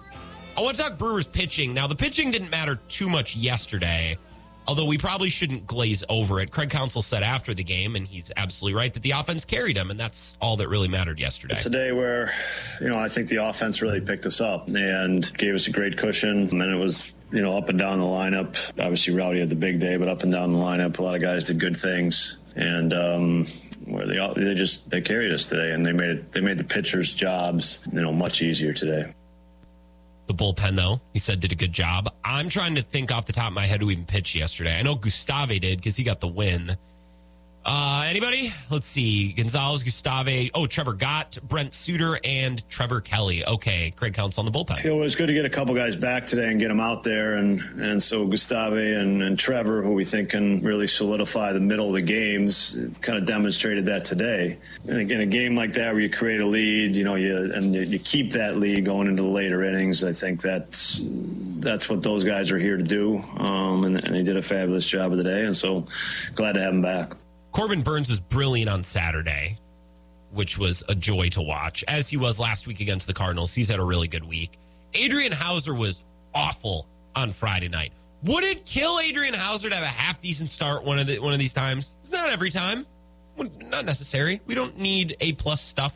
S4: I want to talk Brewers pitching. Now, the pitching didn't matter too much yesterday, although we probably shouldn't glaze over it. Craig Counsell said after the game, and he's absolutely right, that the offense carried him, and that's all that really mattered yesterday.
S5: It's a day where, you know, I think the offense really picked us up and gave us a great cushion. And it was, you know, up and down the lineup. Obviously, Rowdy had the big day, but up and down the lineup, a lot of guys did good things. And, um, where they all, they just they carried us today and they made it they made the pitchers jobs you know much easier today
S4: the bullpen, though, he said did a good job. I'm trying to think off the top of my head who even pitched yesterday. I know Gustave did because he got the win. Uh, anybody? Let's see. Gonzalez, Gustave. Oh, Trevor Gott, Brent Suter, and Trevor Kelley. Okay, Craig counts on the bullpen.
S5: It was good to get a couple guys back today and get them out there. And, and so Gustave and, and Trevor, who we think can really solidify the middle of the games, kind of demonstrated that today. And in a game like that where you create a lead, you know, you and you, you keep that lead going into the later innings, I think that's that's what those guys are here to do. Um, and, and they did a fabulous job of the day. And so glad to have them back.
S4: Corbin Burnes was brilliant on Saturday, which was a joy to watch, as he was last week against the Cardinals. He's had a really good week. Adrian Houser was awful on Friday night. Would it kill Adrian Houser to have a half decent start one of the, one of these times? It's not every time. Not necessary. We don't need A plus stuff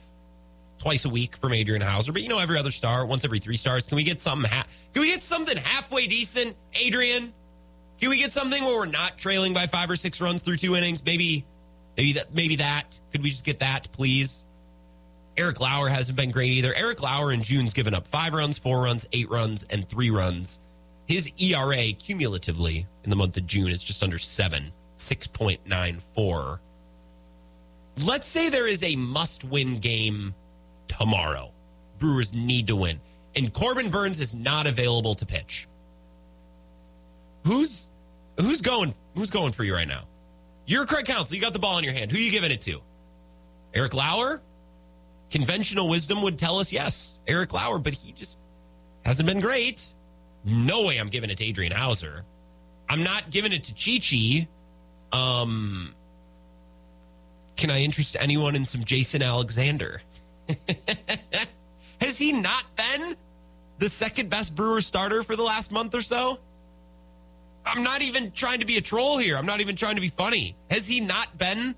S4: twice a week from Adrian Houser, but you know every other star, once every three stars. Can we get something? Ha- can we get something halfway decent, Adrian? Can we get something where we're not trailing by five or six runs through two innings? Maybe Maybe that. Maybe that. Could we just get that, please? Eric Lauer hasn't been great either. Eric Lauer in June's given up five runs, four runs, eight runs, and three runs. His ERA cumulatively in the month of June is just under seven, 6.94. Let's say there is a must win game tomorrow. Brewers need to win. And Corbin Burnes is not available to pitch. Who's who's going who's going for you right now? You're Craig Counsell. You got the ball in your hand. Who are you giving it to? Eric Lauer? Conventional wisdom would tell us yes, Eric Lauer, but he just hasn't been great. No way I'm giving it to Adrian Houser. I'm not giving it to Chichi. Um, can I interest anyone in some Jason Alexander? Has he not been the second best Brewer starter for the last month or so? I'm not even trying to be a troll here. I'm not even trying to be funny. Has he not been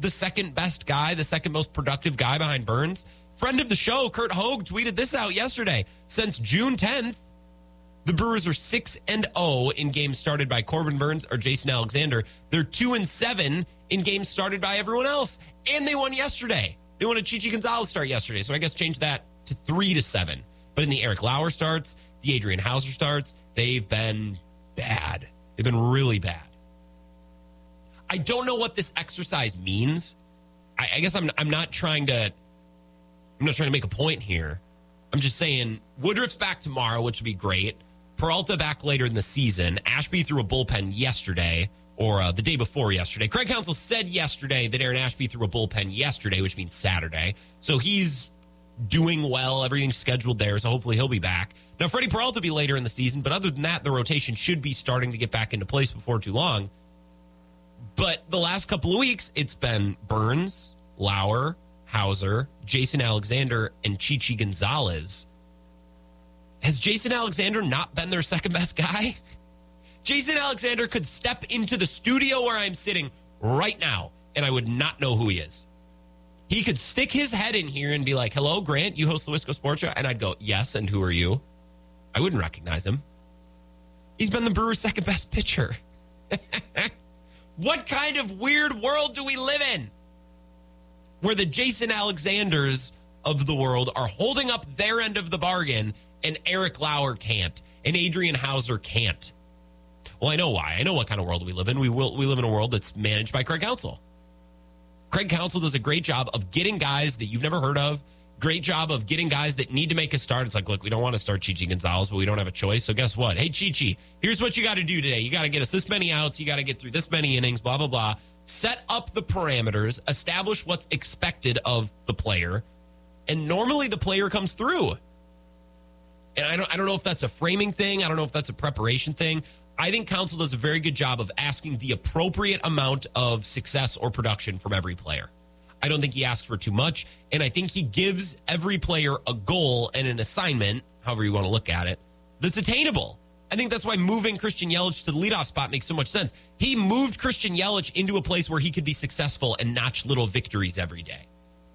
S4: the second best guy, the second most productive guy behind Burnes? Friend of the show, Kurt Hogue, tweeted this out yesterday. Since June 10th, the Brewers are 6 and 0 in games started by Corbin Burnes or Jason Alexander. They're 2 and 7 in games started by everyone else. And they won yesterday. They won a Chichi Gonzalez start yesterday. So I guess change that to 3 to 7. But in the Eric Lauer starts, the Adrian Houser starts, they've been bad. They've been really bad. I don't know what this exercise means. I, I, guess I'm I'm not trying to I'm not trying to make a point here. I'm just saying Woodruff's back tomorrow, which would be great. Peralta back later in the season. Ashby threw a bullpen yesterday or uh, the day before yesterday. Craig Counsell said yesterday that Aaron Ashby threw a bullpen yesterday, which means Saturday. So he's doing well. Everything's scheduled there, so hopefully he'll be back. Now, Freddie Peralta will be later in the season, but other than that, the rotation should be starting to get back into place before too long. But the last couple of weeks, it's been Burnes, Lauer, Houser, Jason Alexander, and Chichi Gonzalez. Has Jason Alexander not been their second best guy? Jason Alexander could step into the studio where I'm sitting right now, and I would not know who he is. He could stick his head in here and be like, "Hello, Grant, you host the Wisco Sports Show," and I'd go, "Yes." And who are you? I wouldn't recognize him. He's been the Brewers' second best pitcher. what kind of weird world do we live in? Where the Jason Alexanders of the world are holding up their end of the bargain and Eric Lauer can't and Adrian Houser can't. Well, I know why. I know what kind of world we live in. We will we live in a world that's managed by Craig Counsell. Craig Counsell does a great job of getting guys that you've never heard of. Great job of getting guys that need to make a start. It's like, look, we don't want to start Chichi Gonzalez, but we don't have a choice. So guess what? Hey, Chichi, here's what you got to do today. You got to get us this many outs. You got to get through this many innings, blah, blah, blah. Set up the parameters, establish what's expected of the player. And normally the player comes through. And I don't, I don't know if that's a framing thing. I don't know if that's a preparation thing. I think Counsell does a very good job of asking the appropriate amount of success or production from every player. I don't think he asks for too much. And I think he gives every player a goal and an assignment, however you want to look at it, that's attainable. I think that's why moving Christian Yelich to the leadoff spot makes so much sense. He moved Christian Yelich into a place where he could be successful and notch little victories every day.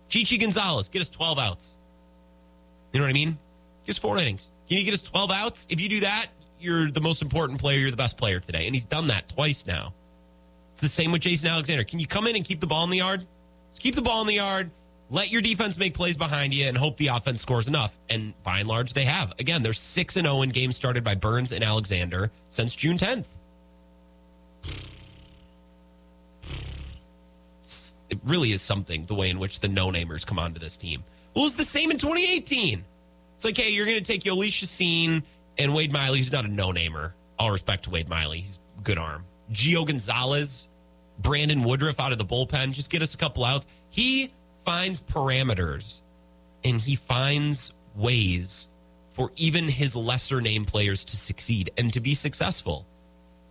S4: Chichi Gonzalez, get us 12 outs. You know what I mean? Just four innings. Can you get us 12 outs? If you do that, you're the most important player. You're the best player today. And he's done that twice now. It's the same with Jason Alexander. Can you come in and keep the ball in the yard? Just keep the ball in the yard. Let your defense make plays behind you and hope the offense scores enough. And by and large, they have. Again, they're 6 and 0 in games started by Burnes and Alexander since June 10th. It really is something the way in which the no namers come onto this team. Well, it's the same in 2018. It's like, hey, you're going to take Jhoulys Chacin and Wade Miley. He's not a no namer. All respect to Wade Miley. He's good arm. Gio Gonzalez, Brandon Woodruff out of the bullpen. Just get us a couple outs. He finds parameters and he finds ways for even his lesser name players to succeed and to be successful.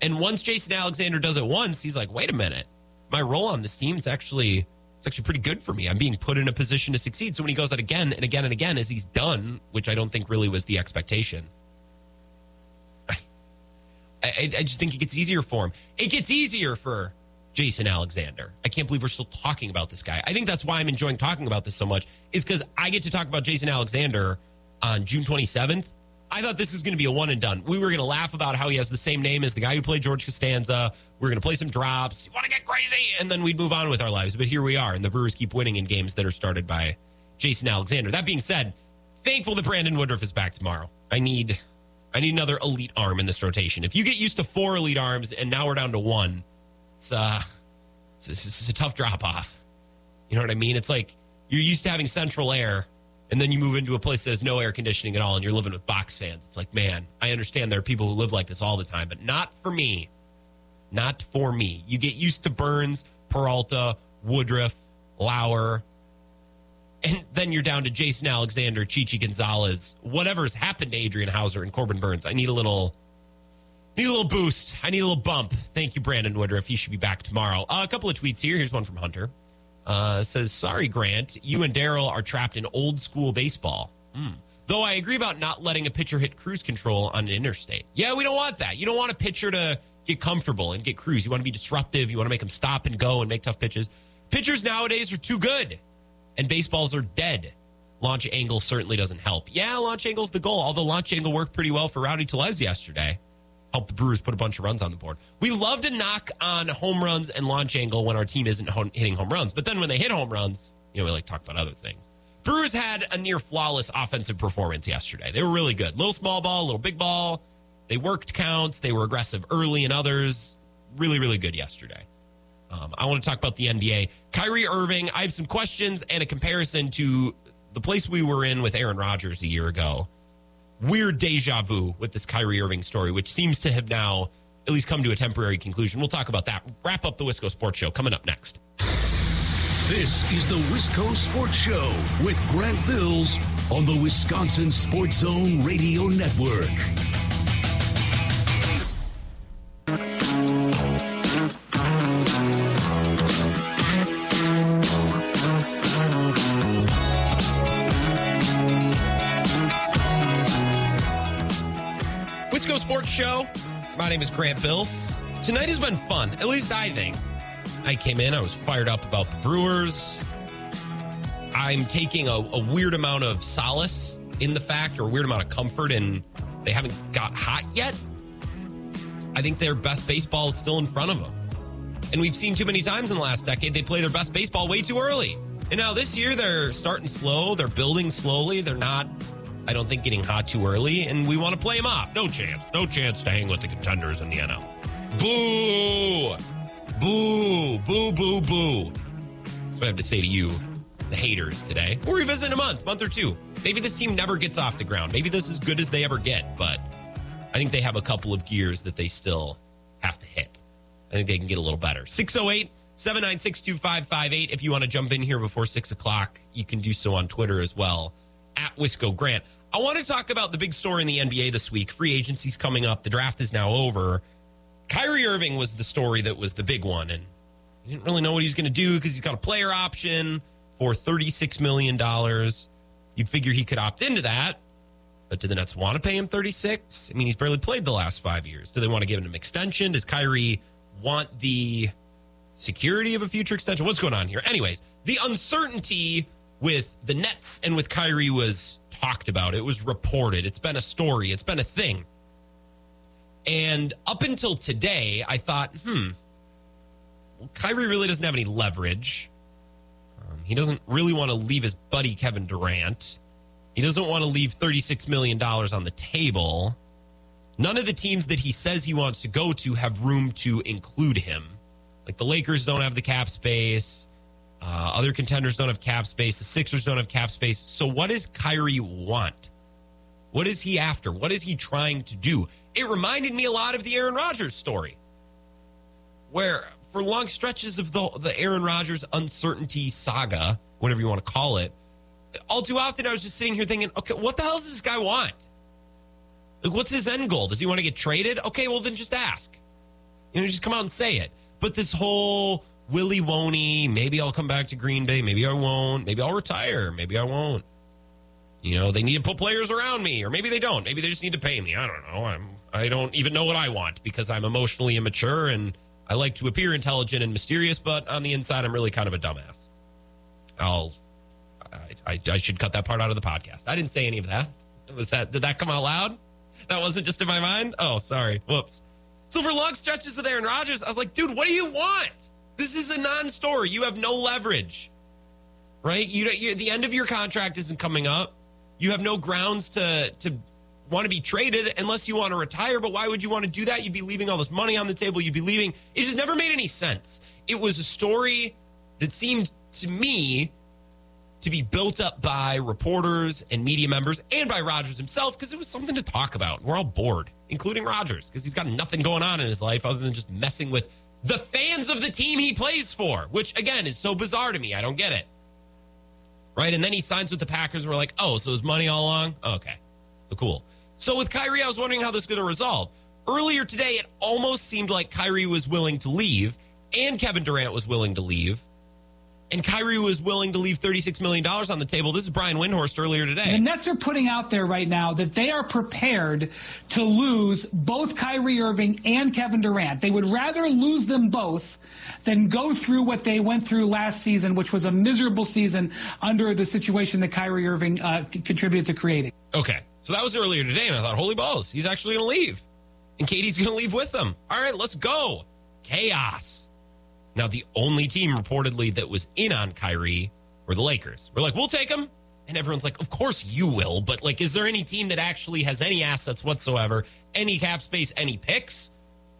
S4: And once Jason Alexander does it once, he's like, wait a minute, my role on this team is actually it's actually pretty good for me. I'm being put in a position to succeed. So when he goes out again and again and again, as he's done, which I don't think really was the expectation, I, I just think it gets easier for him. It gets easier for Jason Alexander. I can't believe we're still talking about this guy. I think that's why I'm enjoying talking about this so much, is because I get to talk about Jason Alexander on June 27th. I thought this was going to be a one and done. We were going to laugh about how he has the same name as the guy who played George Costanza. We are going to play some drops. You want to get crazy? And then we'd move on with our lives. But here we are, and the Brewers keep winning in games that are started by Jason Alexander. That being said, thankful that Brandon Woodruff is back tomorrow. I need I need another elite arm in this rotation. If you get used to four elite arms and now we're down to one, it's uh, it's, a tough drop off. You know what I mean? It's like you're used to having central air, and then you move into a place that has no air conditioning at all, and you're living with box fans. It's like, man, I understand there are people who live like this all the time, but not for me. Not for me. You get used to Burnes, Peralta, Woodruff, Lauer, and then you're down to Jason Alexander, Chichi Gonzalez, whatever's happened to Adrian Houser and Corbin Burnes. I need a little Need a little boost. I need a little bump. Thank you, Brandon Woodruff. He should be back tomorrow. Uh, a couple of tweets here. Here's one from Hunter. Uh, says, sorry, Grant. You and Daryl are trapped in old school baseball. Mm. Though I agree about not letting a pitcher hit cruise control on an interstate. Yeah, we don't want that. You don't want a pitcher to get comfortable and get cruise. You want to be disruptive. You want to make them stop and go and make tough pitches. Pitchers nowadays are too good, and baseballs are dead. Launch angle certainly doesn't help. Yeah, launch angle's the goal, although launch angle worked pretty well for Rowdy Tellez yesterday Helped the Brewers put a bunch of runs on the board. We love to knock on home runs and launch angle when our team isn't hitting home runs, but then when they hit home runs, you know, we like talk about other things. Brewers had a near flawless offensive performance yesterday. They were really good. Little small ball, little big ball. They worked counts. They were aggressive early in others. Really, really good yesterday. Um, I want to talk about the NBA. Kyrie Irving, I have some questions and a comparison to the place we were in with Aaron Rodgers a year ago weird deja vu with this Kyrie Irving story, which seems to have now at least come to a temporary conclusion. We'll talk about that. Wrap up the Wisco Sports Show coming up next.
S3: This is the Wisco Sports Show with Grant Bills on the Wisconsin Sports Zone Radio Network.
S4: Show. My name is Grant Bills. Tonight has been fun, at least I think. I came in, I was fired up about the Brewers. I'm taking a, a weird amount of solace in the fact, or a weird amount of comfort in they haven't got hot yet. I think their best baseball is still in front of them. And we've seen too many times in the last decade they play their best baseball way too early. And now this year they're starting slow, they're building slowly, they're not I don't think getting hot too early, and we want to play him off. No chance. No chance to hang with the contenders in the NL. Boo! Boo! Boo, boo, boo. That's what I have to say to you, the haters today. We'll revisit in a month, month or two. Maybe this team never gets off the ground. Maybe this is good as they ever get, but I think they have a couple of gears that they still have to hit. I think they can get a little better. 608 796 2558. If you want to jump in here before 6 o'clock, you can do so on Twitter as well at Wisco Grant. I want to talk about the big story in the NBA this week. Free agency's coming up. The draft is now over. Kyrie Irving was the story that was the big one, and he didn't really know what he was going to do because he's got a player option for $36 million. You'd figure he could opt into that. But do the Nets want to pay him 36? I mean, he's barely played the last five years. Do they want to give him an extension? Does Kyrie want the security of a future extension? What's going on here? Anyways, the uncertainty with the Nets and with Kyrie was talked about. It was reported. It's been a story. It's been a thing. And up until today, I thought, hmm, well, Kyrie really doesn't have any leverage. Um, he doesn't really want to leave his buddy Kevin Durant. He doesn't want to leave $36 million on the table. None of the teams that he says he wants to go to have room to include him. Like the Lakers don't have the cap space. Uh, other contenders don't have cap space. The Sixers don't have cap space. So, what does Kyrie want? What is he after? What is he trying to do? It reminded me a lot of the Aaron Rodgers story, where for long stretches of the, the Aaron Rodgers uncertainty saga, whatever you want to call it, all too often I was just sitting here thinking, okay, what the hell does this guy want? Like, what's his end goal? Does he want to get traded? Okay, well, then just ask. You know, just come out and say it. But this whole Willie won't? Maybe I'll come back to Green Bay. Maybe I won't. Maybe I'll retire. Maybe I won't. You know, they need to put players around me, or maybe they don't. Maybe they just need to pay me. I don't know. I'm I don't even know what I want because I'm emotionally immature and I like to appear intelligent and mysterious, but on the inside, I'm really kind of a dumbass. I'll I, I, I should cut that part out of the podcast. I didn't say any of that. Was that did that come out loud? That wasn't just in my mind. Oh, sorry. Whoops. So for long stretches of Aaron Rodgers, I was like, dude, what do you want? This is a non-story. You have no leverage, right? You, you the end of your contract isn't coming up. You have no grounds to to want to be traded unless you want to retire. But why would you want to do that? You'd be leaving all this money on the table. You'd be leaving. It just never made any sense. It was a story that seemed to me to be built up by reporters and media members and by Rodgers himself because it was something to talk about. We're all bored, including Rodgers, because he's got nothing going on in his life other than just messing with the fans of the team he plays for, which again is so bizarre to me. I don't get it. Right. And then he signs with the Packers. We're like, oh, so his money all along? Oh, okay. So cool. So with Kyrie, I was wondering how this is going to resolve. Earlier today, it almost seemed like Kyrie was willing to leave and Kevin Durant was willing to leave and Kyrie was willing to leave $36 million on the table. This is Brian Windhorst earlier today.
S11: The Nets are putting out there right now that they are prepared to lose both Kyrie Irving and Kevin Durant. They would rather lose them both than go through what they went through last season, which was a miserable season under the situation that Kyrie Irving uh, contributed to creating.
S4: Okay. So that was earlier today, and I thought, holy balls, he's actually going to leave. And KD's going to leave with them. All right, let's go. Chaos. Now, the only team reportedly that was in on Kyrie were the Lakers. We're like, we'll take him. And everyone's like, of course you will. But, like, is there any team that actually has any assets whatsoever, any cap space, any picks?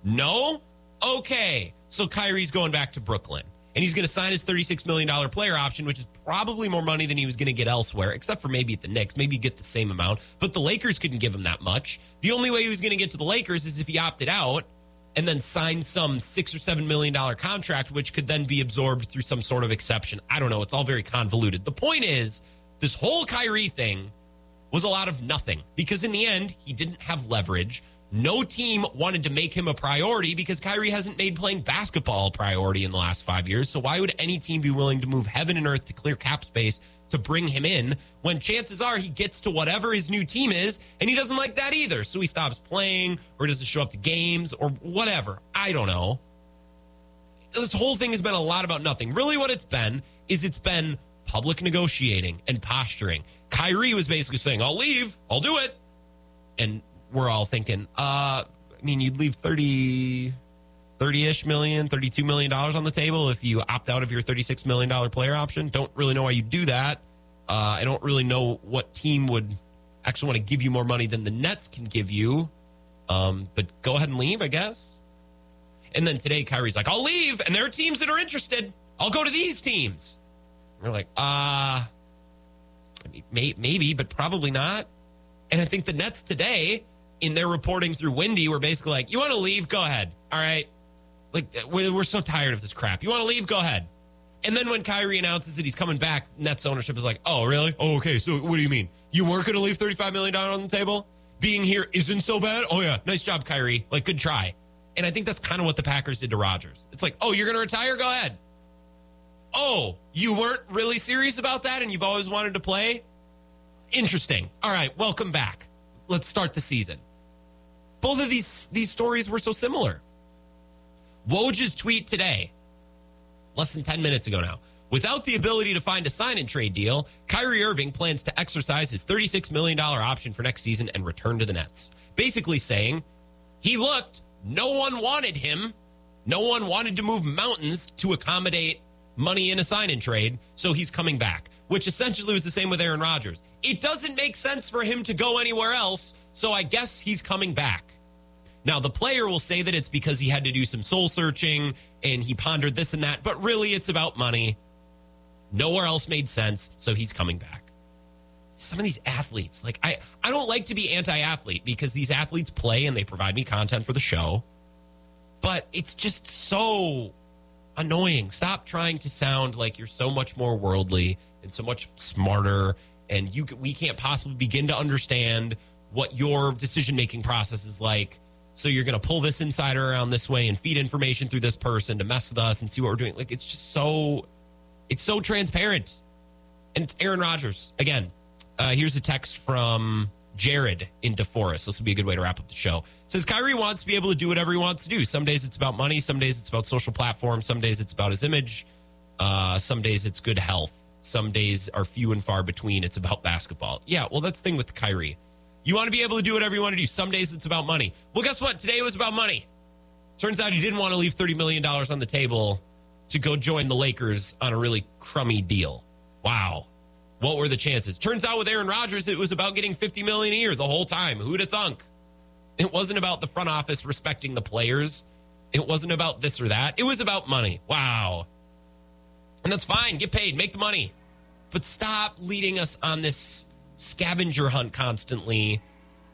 S4: No? Okay. So Kyrie's going back to Brooklyn. And he's going to sign his $36 million player option, which is probably more money than he was going to get elsewhere, except for maybe at the Knicks. Maybe get the same amount. But the Lakers couldn't give him that much. The only way he was going to get to the Lakers is if he opted out and then sign some six or seven million dollar contract, which could then be absorbed through some sort of exception. I don't know. It's all very convoluted. The point is, this whole Kyrie thing was a lot of nothing because in the end, he didn't have leverage. No team wanted to make him a priority because Kyrie hasn't made playing basketball a priority in the last five years. So why would any team be willing to move heaven and earth to clear cap space to bring him in when chances are he gets to whatever his new team is and he doesn't like that either. So he stops playing or doesn't show up to games or whatever. I don't know. This whole thing has been a lot about nothing. Really, what it's been is it's been public negotiating and posturing. Kyrie was basically saying, I'll leave, I'll do it. And we're all thinking, uh, I mean, you'd leave 30, 30-ish million, 32 million dollars on the table if you opt out of your 36 million dollar player option. Don't really know why you do that. Uh, I don't really know what team would actually want to give you more money than the Nets can give you. Um, but go ahead and leave, I guess. And then today, Kyrie's like, I'll leave, and there are teams that are interested. I'll go to these teams. we're like, uh, may, maybe, but probably not. And I think the Nets today, in their reporting through Windy, were basically like, you want to leave? Go ahead. All right. Like we're, so tired of this crap. You want to leave? Go ahead. And then when Kyrie announces that he's coming back, Nets ownership is like, oh, really? Oh, okay. So what do you mean? You weren't going to leave $35 million on the table? Being here isn't so bad? Oh, yeah. Nice job, Kyrie. Like, good try. And I think that's kind of what the Packers did to Rodgers. It's like, oh, you're going to retire? Go ahead. Oh, you weren't really serious about that and you've always wanted to play? Interesting. All right. Welcome back. let's start the season. Both of these these stories were so similar. Woj's tweet today, less than 10 minutes ago now. Without the ability to find a sign and trade deal, Kyrie Irving plans to exercise his $36 million option for next season and return to the Nets. Basically saying, he looked, no one wanted him. No one wanted to move mountains to accommodate money in a sign and trade, so he's coming back, which essentially was the same with Aaron Rodgers. It doesn't make sense for him to go anywhere else, so I guess he's coming back. Now, the player will say that it's because he had to do some soul searching and he pondered this and that, but really it's about money. Nowhere else made sense, so he's coming back. Some of these athletes, like I, I don't like to be anti-athlete because these athletes play and they provide me content for the show. But it's just so annoying. Stop trying to sound like you're so much more worldly and so much smarter and you we can't possibly begin to understand what your decision making process is like. So you're going to pull this insider around this way and feed information through this person to mess with us and see what we're doing. Like it's just so it's so transparent. And it's Aaron Rodgers. Again, uh, here's a text from Jared in DeForest. This will be a good way to wrap up the show. It says Kyrie wants to be able to do whatever he wants to do. Some days it's about money. Some days it's about social platforms. Some days it's about his image. Uh, some days it's good health. Some days are few and far between. It's about basketball. Yeah, well, that's the thing with Kyrie. You want to be able to do whatever you want to do. Some days it's about money. Well, guess what? Today it was about money. Turns out he didn't want to leave $30 million on the table to go join the Lakers on a really crummy deal. Wow. What were the chances? Turns out with Aaron Rodgers, it was about getting 50 million a year the whole time. Who'd have thunk? It wasn't about the front office respecting the players. It wasn't about this or that. It was about money. Wow. And that's fine. Get paid, make the money. But stop leading us on this scavenger hunt constantly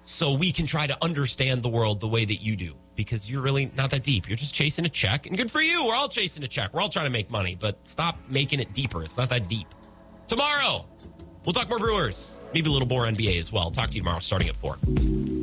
S4: so we can try to understand the world the way that you do because you're really not that deep. You're just chasing a check, and good for you. We're all chasing a check. We're all trying to make money, but stop making it deeper. It's not that deep. Tomorrow, we'll talk more Brewers, maybe a little more NBA as well. Talk to you tomorrow starting at 4.